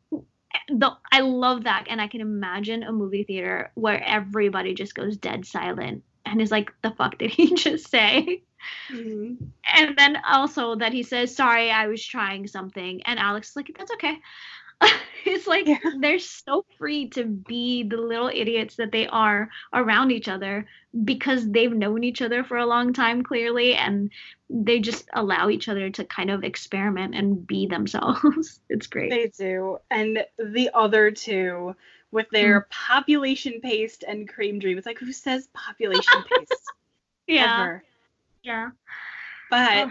the i love that. And i can imagine a movie theater where everybody just goes dead silent and is like the fuck did he just say? Mm-hmm. And then also that he says sorry i was trying something. And alex is like that's okay it's like Yeah. they're so free to be the little idiots that they are around each other because they've known each other for a long time clearly and they just allow each other to kind of experiment and be themselves it's great They do. And the other two with their mm. population paste and cream dream. It's like who says population paste? yeah Ever. yeah But Ugh.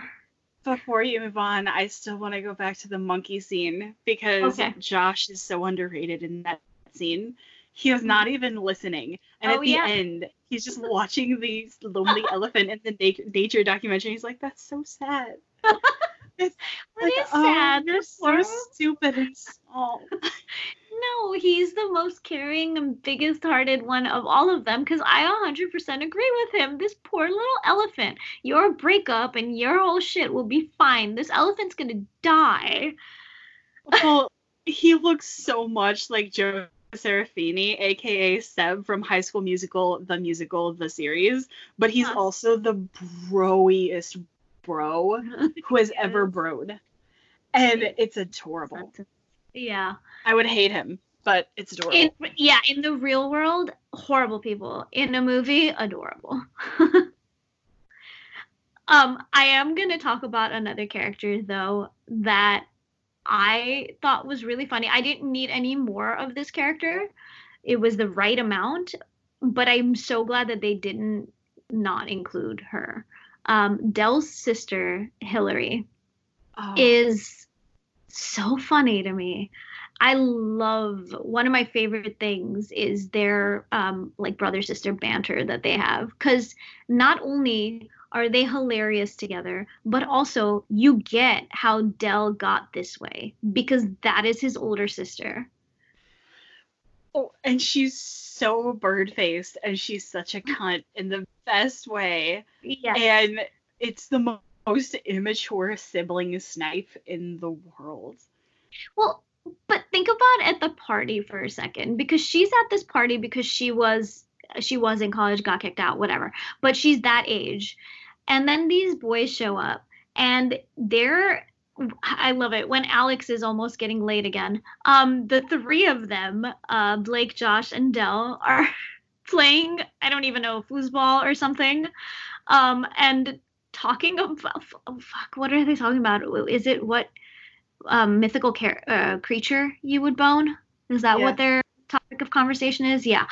Before you move on, I still want to go back to the monkey scene because Okay. Josh is so underrated in that scene. He is not mm-hmm. even listening. And Oh, at the yeah. end, he's just watching the lonely elephant in the na- nature documentary. He's like, that's so sad. It's What like, is oh, sad? You're so stupid and small. No, he's the most caring and biggest hearted one of all of them because I 100% agree with him. This poor little elephant. Your breakup and your whole shit will be fine. This elephant's gonna die. well, he looks so much like Joe Serafini, aka Seb from High School Musical, the musical, the series, but he's also the broiest bro who has ever broed. And it's adorable. Yeah. I would hate him, but it's adorable. In yeah, in the real world, horrible people. In a movie, adorable. um, I am gonna talk about another character though that I thought was really funny. I didn't need any more of this character. It was the right amount, but I'm so glad that they didn't not include her. Um, Dell's sister, Hillary, Oh, is so funny to me. I love one of my favorite things is their um like brother sister banter that they have cuz not only are they hilarious together but also you get how Dell got this way because that is his older sister. oh, and she's so bird faced and she's such a cunt in the best way. Yes. And it's the mo- most immature sibling snipe in the world. Well, but think about at the party for a second because she's at this party because she was she was in college, got kicked out, whatever. But she's that age. And then these boys show up and they're I love it when Alex is almost getting laid again. Um, the three of them, uh, Blake, Josh, and Dell, are playing. I don't even know foosball or something, um, and talking about oh, fuck. What are they talking about? Is it what um, mythical car- uh, creature you would bone? Is that yeah. what their topic of conversation is? Yeah.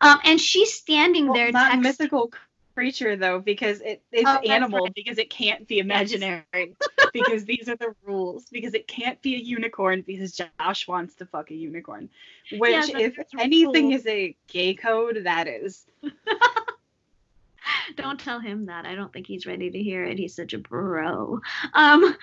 Um, and she's standing well, there. Not text- mythical creature though because it, it's oh, animal right. because it can't be imaginary because these are the rules because it can't be a unicorn because Josh wants to fuck a unicorn which yeah, if anything rules. is a gay code that is don't tell him that. I don't think he's ready to hear it. He's such a bro. Um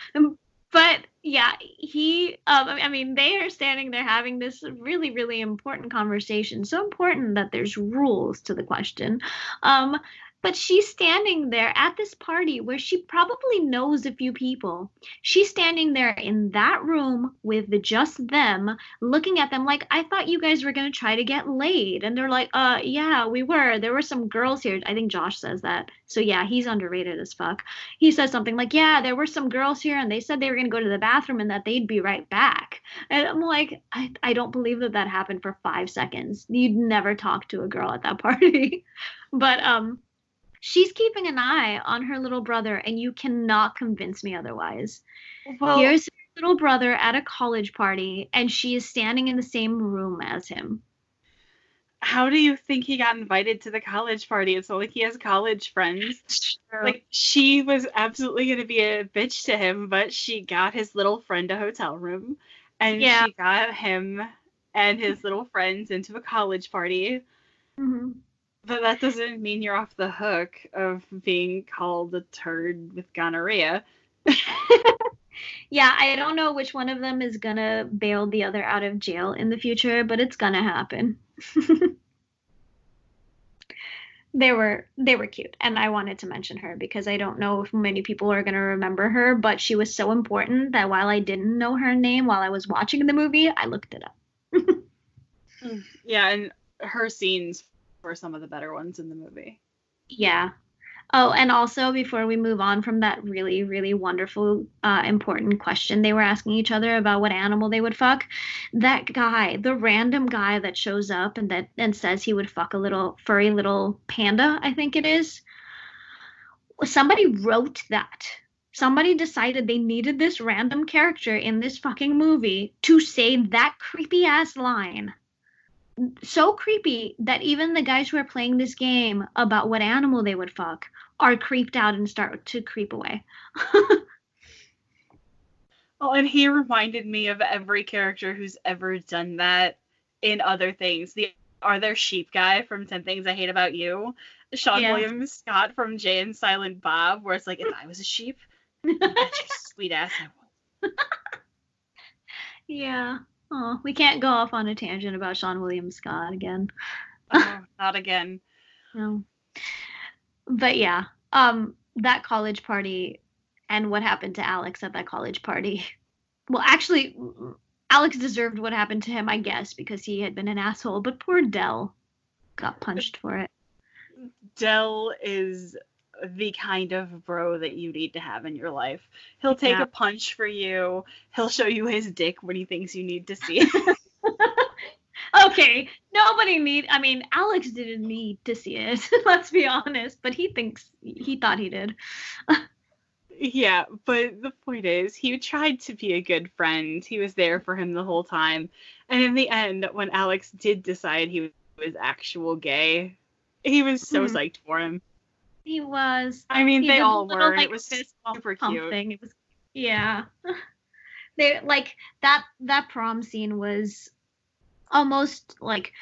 but yeah he um, i mean they are standing there having this really really important conversation. So important that there's rules to the question. Um but she's standing there at this party where she probably knows a few people. She's standing there in that room with just them, looking at them like, I thought you guys were going to try to get laid. And they're like, uh, yeah, we were. There were some girls here. I think Josh says that. So yeah, he's underrated as fuck. He says something like, yeah, there were some girls here and they said they were going to go to the bathroom and that they'd be right back. And I'm like, I, I don't believe that that happened for five seconds. You'd never talk to a girl at that party. but, um, she's keeping an eye on her little brother, and you cannot convince me otherwise. Well, Here's her little brother at a college party, and she is standing in the same room as him. How do you think he got invited to the college party? It's not like he has college friends. Like she was absolutely gonna be a bitch to him, but she got his little friend a hotel room, and yeah. she got him and his little friends into a college party. Mm-hmm. But that doesn't mean you're off the hook of being called a turd with gonorrhea. yeah, I don't know which one of them is gonna bail the other out of jail in the future, but it's gonna happen. they were they were cute and i wanted to mention her because i don't know if many people are going to remember her but she was so important that while i didn't know her name while i was watching the movie i looked it up mm, yeah and her scenes were some of the better ones in the movie. Yeah. Oh, and also before we move on from that really, really wonderful, uh, important question they were asking each other about what animal they would fuck, that guy, the random guy that shows up and that and says he would fuck a little furry little panda, I think it is. Somebody wrote that. Somebody decided they needed this random character in this fucking movie to say that creepy ass line so creepy that even the guys who are playing this game about what animal they would fuck are creeped out and start to creep away. oh, and he reminded me of every character who's ever done that in other things. The Are There Sheep guy from 10 Things I Hate About You, Seann yeah. William Scott from Jay and Silent Bob, where it's like, if I was a sheep, sweet ass I yeah. Oh, we can't go off on a tangent about Seann William Scott again. oh, not again. No. But yeah, um, that college party and what happened to Alex at that college party. Well, actually, Alex deserved what happened to him, I guess, because he had been an asshole. But poor Dell got punched for it. Dell is the kind of bro that you need to have in your life. He'll take yeah. a punch for you. He'll show you his dick when he thinks you need to see it. okay, nobody need. I mean, Alex didn't need to see it. Let's be honest, but he thinks he thought he did. yeah, but the point is, he tried to be a good friend. He was there for him the whole time, and in the end, when Alex did decide he was actual gay, he was so mm-hmm. psyched for him. He was. I mean, they all were. Like, it was super cute. Thing. It was, yeah. they like that. That prom scene was almost like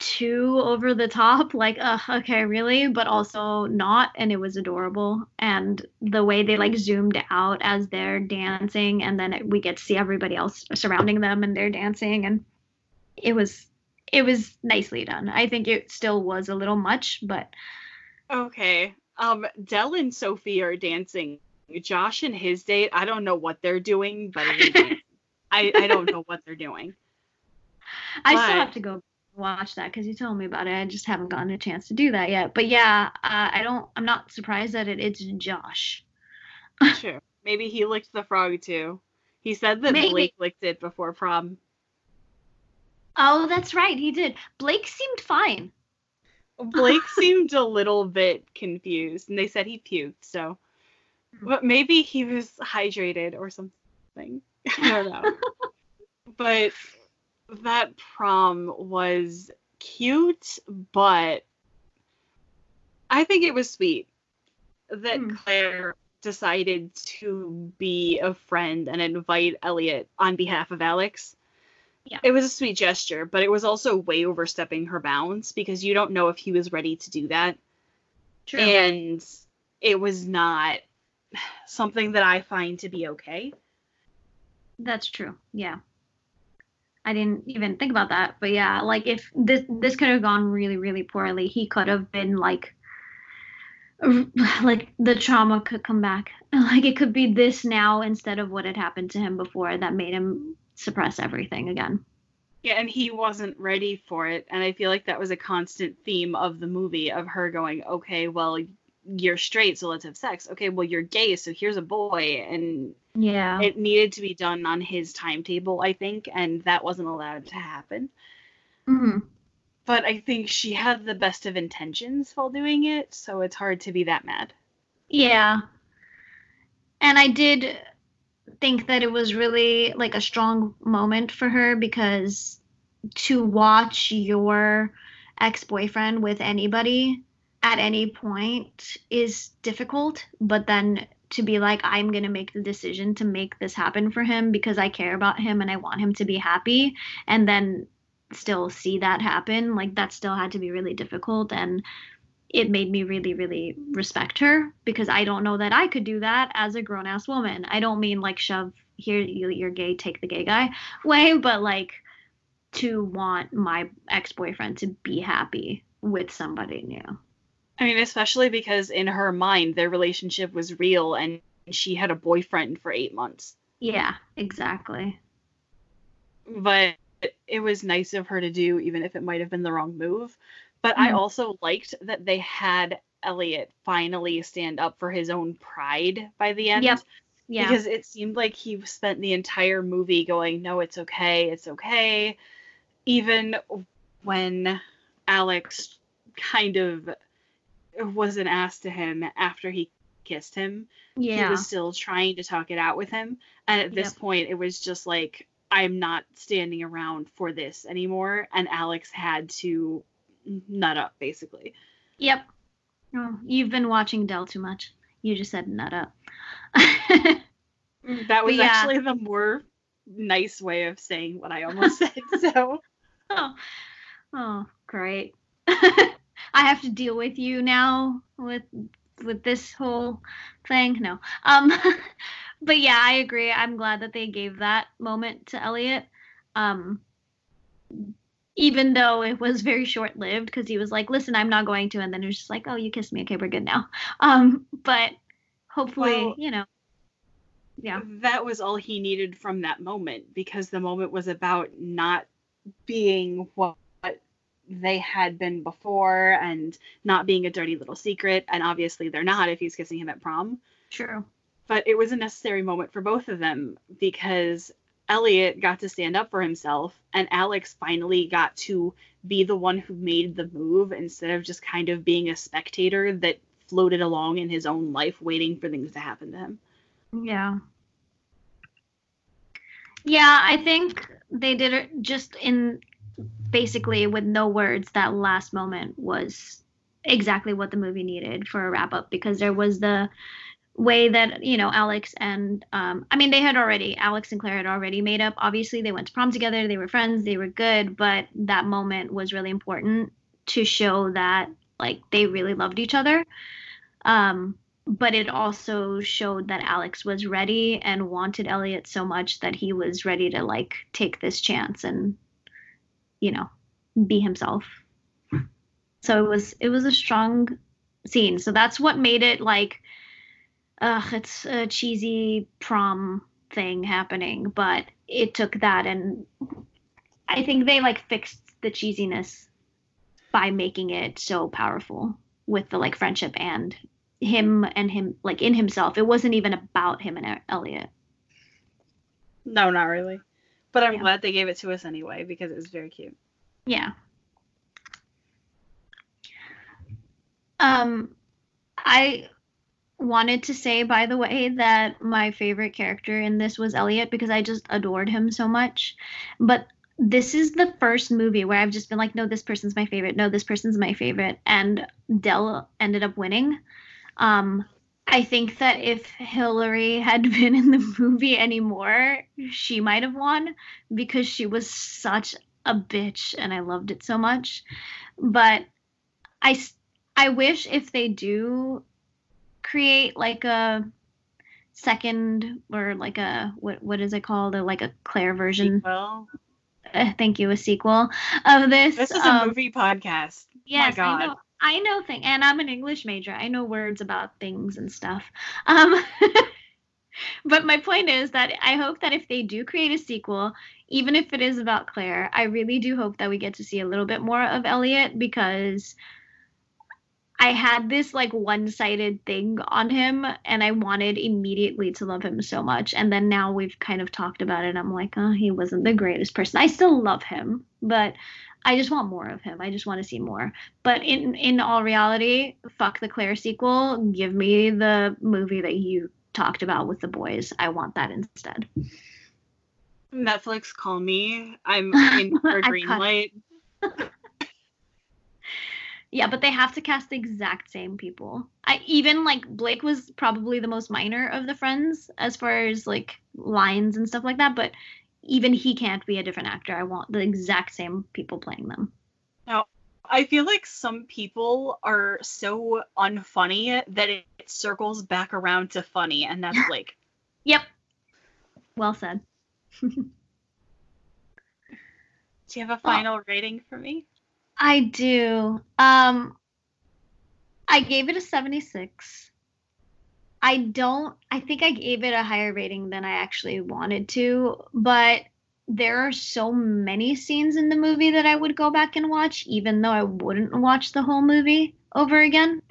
too over the top. Like, uh, okay, really, but also not. And it was adorable. And the way they like zoomed out as they're dancing, and then it, we get to see everybody else surrounding them, and they're dancing, and it was it was nicely done. I think it still was a little much, but Okay. Um, Dell and Sophie are dancing. Josh and his date, I don't know what they're doing, but I I don't know what they're doing. I but... still have to go watch that because you told me about it. I just haven't gotten a chance to do that yet. But yeah, uh, I don't. I'm not surprised that it, it's Josh. True. Maybe he licked the frog too. He said that Maybe. Blake licked it before prom. Oh, that's right. He did. Blake seemed fine. Blake seemed a little bit confused, and they said he puked. So, but maybe he was hydrated or something. I don't know. but that prom was cute, but I think it was sweet that Hmm. Claire decided to be a friend and invite Elliot on behalf of Alex. Yeah. It was a sweet gesture, but it was also way overstepping her bounds because you don't know if he was ready to do that. True. And it was not something that I find to be okay. That's true. Yeah. I didn't even think about that, but yeah, like if this this could have gone really really poorly, he could have been like like the trauma could come back. Like it could be this now instead of what had happened to him before that made him suppress everything again. Yeah, and he wasn't ready for it. And I feel like that was a constant theme of the movie of her going, okay, well, you're straight, so let's have sex. Okay, well, you're gay, so here's a boy. And Yeah. it needed to be done on his timetable, I think, and that wasn't allowed to happen. hmm But I think she had the best of intentions while doing it, so it's hard to be that mad. Yeah. And I did think that it was really like a strong moment for her because to watch your ex-boyfriend with anybody at any point is difficult, but then to be like I'm going to make the decision to make this happen for him because I care about him and I want him to be happy and then still see that happen, like that still had to be really difficult and it made me really, really respect her because I don't know that I could do that as a grown ass woman. I don't mean like shove here you, you're gay, take the gay guy way, but like to want my ex boyfriend to be happy with somebody new. I mean, especially because in her mind, their relationship was real and she had a boyfriend for eight months. Yeah, exactly. But it was nice of her to do, even if it might have been the wrong move. But I Mhm. also liked that they had Elliot finally stand up for his own pride by the end. Yep. Yeah. Because it seemed like he spent the entire movie going, no, it's okay, it's okay. Even when Alex kind of was an ass to him after he kissed him, he was still trying to talk it out with him. And at this Yep. point, it was just like, I'm not standing around for this anymore. And Alex had to nut up, basically. Yep. Oh, you've been watching Dell too much. You just said nut up. That was yeah. actually the more nice way of saying what I almost said. So, oh, oh, great. I have to deal with you now with with this whole thing. No. Um but yeah, I agree. I'm glad that they gave that moment to Elliot. Um even though it was very short lived because he was like, listen, I'm not going to and then it was just like, Oh, you kissed me, okay, we're good now. Um, but hopefully, Well- you know. Yeah. that was all he needed from that moment because the moment was about not being what they had been before and not being a dirty little secret. And obviously, they're not if he's kissing him at prom. True. but it was a necessary moment for both of them because Elliot got to stand up for himself and Alex finally got to be the one who made the move instead of just kind of being a spectator that floated along in his own life waiting for things to happen to him. Yeah. Yeah, I think they did it just in basically with no words. That last moment was exactly what the movie needed for a wrap up because there was the way that you know Alex and um I mean they had already Alex and Claire had already made up. Obviously they went to prom together they were friends they were good but that moment was really important to show that like they really loved each other. Um but it also showed that Alex was ready and wanted Elliot so much that he was ready to like take this chance and you know be himself. So it was it was a strong scene. So that's what made it like ugh it's a cheesy prom thing happening but it took that and i think they like fixed the cheesiness by making it so powerful with the like friendship and him and him like in himself. It wasn't even about him and Elliot. No, not really. But I'm Yeah. glad they gave it to us anyway because it was very cute. Yeah. Um, I wanted to say, by the way, that my favorite character in this was Elliot because I just adored him so much. But this is the first movie where I've just been like, no, this person's my favorite. No, this person's my favorite. And Dell ended up winning. Um, I think that if Hillary had been in the movie anymore, she might have won because she was such a bitch and I loved it so much. But I I wish if they do create like a second or like a what what is it called? Or like a Claire version? Uh, thank you a sequel of this this is a um, movie podcast. yes My God. I know I know thing and I'm an English major. I know words about things and stuff. Um but my point is that I hope that if they do create a sequel even if it is about Claire I really do hope that we get to see a little bit more of Elliot because I had this like one-sided thing on him and I wanted immediately to love him so much and then now we've kind of talked about it I'm like, "Oh, he wasn't the greatest person." I still love him, but I just want more of him. I just want to see more. But in in all reality, fuck the Claire sequel. Give me the movie that you talked about with the boys. I want that instead. Netflix, call me. I'm in for green light. Yeah, but they have to cast the exact same people. I even like Blake was probably the most minor of the friends as far as like lines and stuff like that, but even he can't be a different actor. I want the exact same people playing them. Now, I feel like some people are so unfunny that it circles back around to funny, and that's Blake. Yep. Well said. Do you have a final rating for me? I do. Um I gave it a 76. I don't I think I gave it a higher rating than I actually wanted to, but there are so many scenes in the movie that I would go back and watch even though I wouldn't watch the whole movie over again.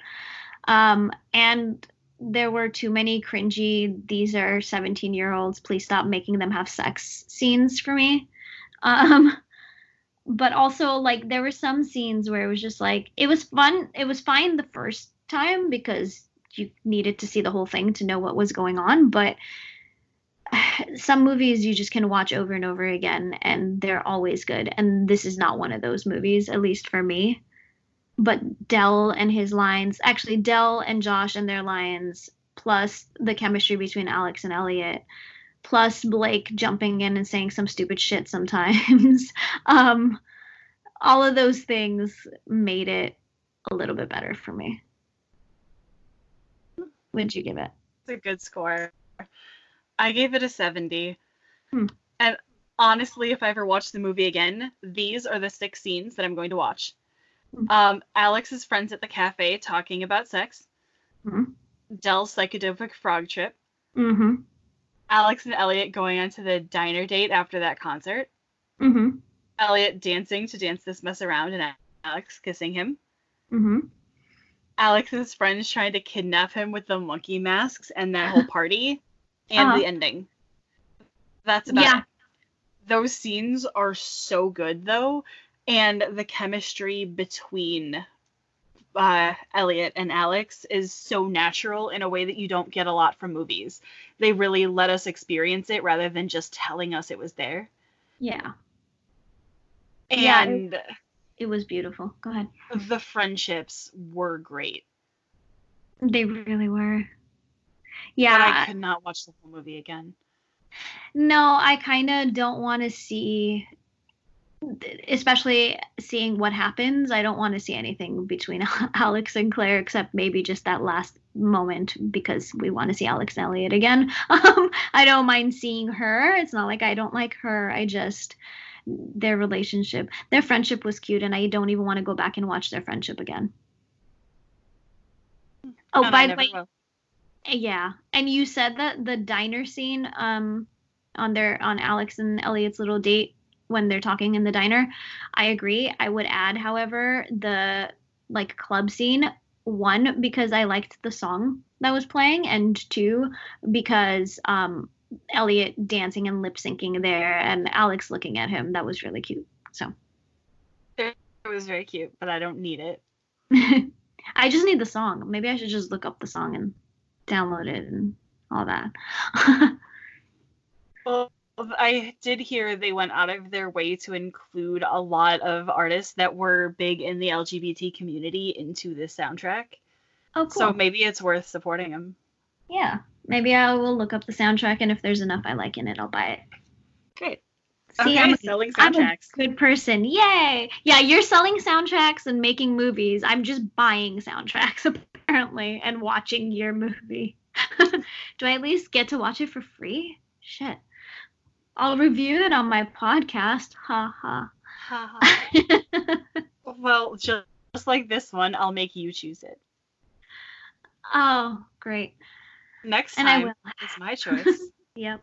Um and there were too many cringy these are 17 year olds please stop making them have sex scenes for me um but also like there were some scenes where it was just like it was fun it was fine the first time because you needed to see the whole thing to know what was going on but some movies you just can watch over and over again and they're always good and this is not one of those movies at least for me. But Dell and his lines actually Dell and Josh and their lines plus the chemistry between Alex and Elliot plus Blake jumping in and saying some stupid shit sometimes um all of those things made it a little bit better for me would you give it It's a good score. I gave it a 70. Hmm. And honestly, if I ever watch the movie again, these are the six scenes that I'm going to watch. Hmm. Um, Alex's friends at the cafe talking about sex. Hmm. Dell's psychedelic frog trip. mm-hmm Alex and Elliot going on to the diner date after that concert. mm-hmm Elliot dancing to Dance This Mess Around and Alex kissing him. mm-hmm Alex's friends trying to kidnap him with the monkey masks and that whole party and Uh-huh. the ending. That's about Yeah. it. Those scenes are so good though, and the chemistry between uh, Elliot and Alex is so natural in a way that you don't get a lot from movies. They really let us experience it rather than just telling us it was there. yeah Yeah, it- And it was beautiful go ahead the friendships were great. they really were Yeah. But yeah I could not watch the whole movie again. No, I kind of don't want to see, especially seeing what happens. I don't want to see anything between Alex and Claire except maybe just that last moment because we want to see Alex and Elliot again. Um, I don't mind seeing her. It's not like I don't like her. I just their relationship, their friendship was cute, and I don't even want to go back and watch their friendship again. Oh, I by the way, will. yeah, and you said that the diner scene um on their on Alex and Elliot's little date when they're talking in the diner, I agree. I would add, however, the like club scene one because I liked the song that was playing, and two because um, Elliot dancing and lip syncing there, and Alex looking at him. That was really cute. So It was very cute, but I don't need it. I just need the song. Maybe I should just look up the song and download it and all that. Well, I did hear they went out of their way to include a lot of artists that were big in the LGBT community into this soundtrack. oh, cool. So maybe it's worth supporting them. yeah, maybe I will look up the soundtrack, and if there's enough I like in it, I'll buy it. Great. See, okay, I'm selling I'm a good person. Yay! Yeah, you're selling soundtracks and making movies. I'm just buying soundtracks apparently and watching your movie. Do I at least get to watch it for free? Shit. I'll review it on my podcast. Ha ha. well, just, just like this one, I'll make you choose it. oh, great. Next And I time will. it's my choice. Yep.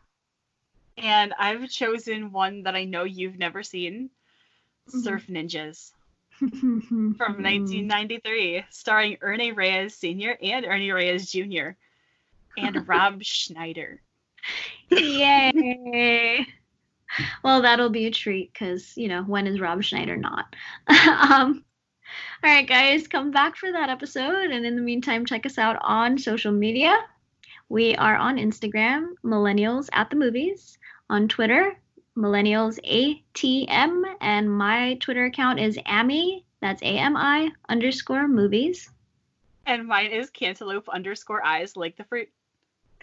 and I've chosen one that I know you've never seen. Mhm. Surf Ninjas From from 1993, starring Ernie Reyes Sr. and Ernie Reyes Jr. and Rob Schneider. Yay. Well, that'll be a treat because, you know, when is Rob Schneider not? um, all right, guys, come back for that episode. And in the meantime, check us out on social media. We are on Instagram, Millennials at the Movies, on Twitter, Millennials ATM, and my Twitter account is Ami, that's A M I underscore movies. And mine is cantaloupe underscore eyes like the fruit.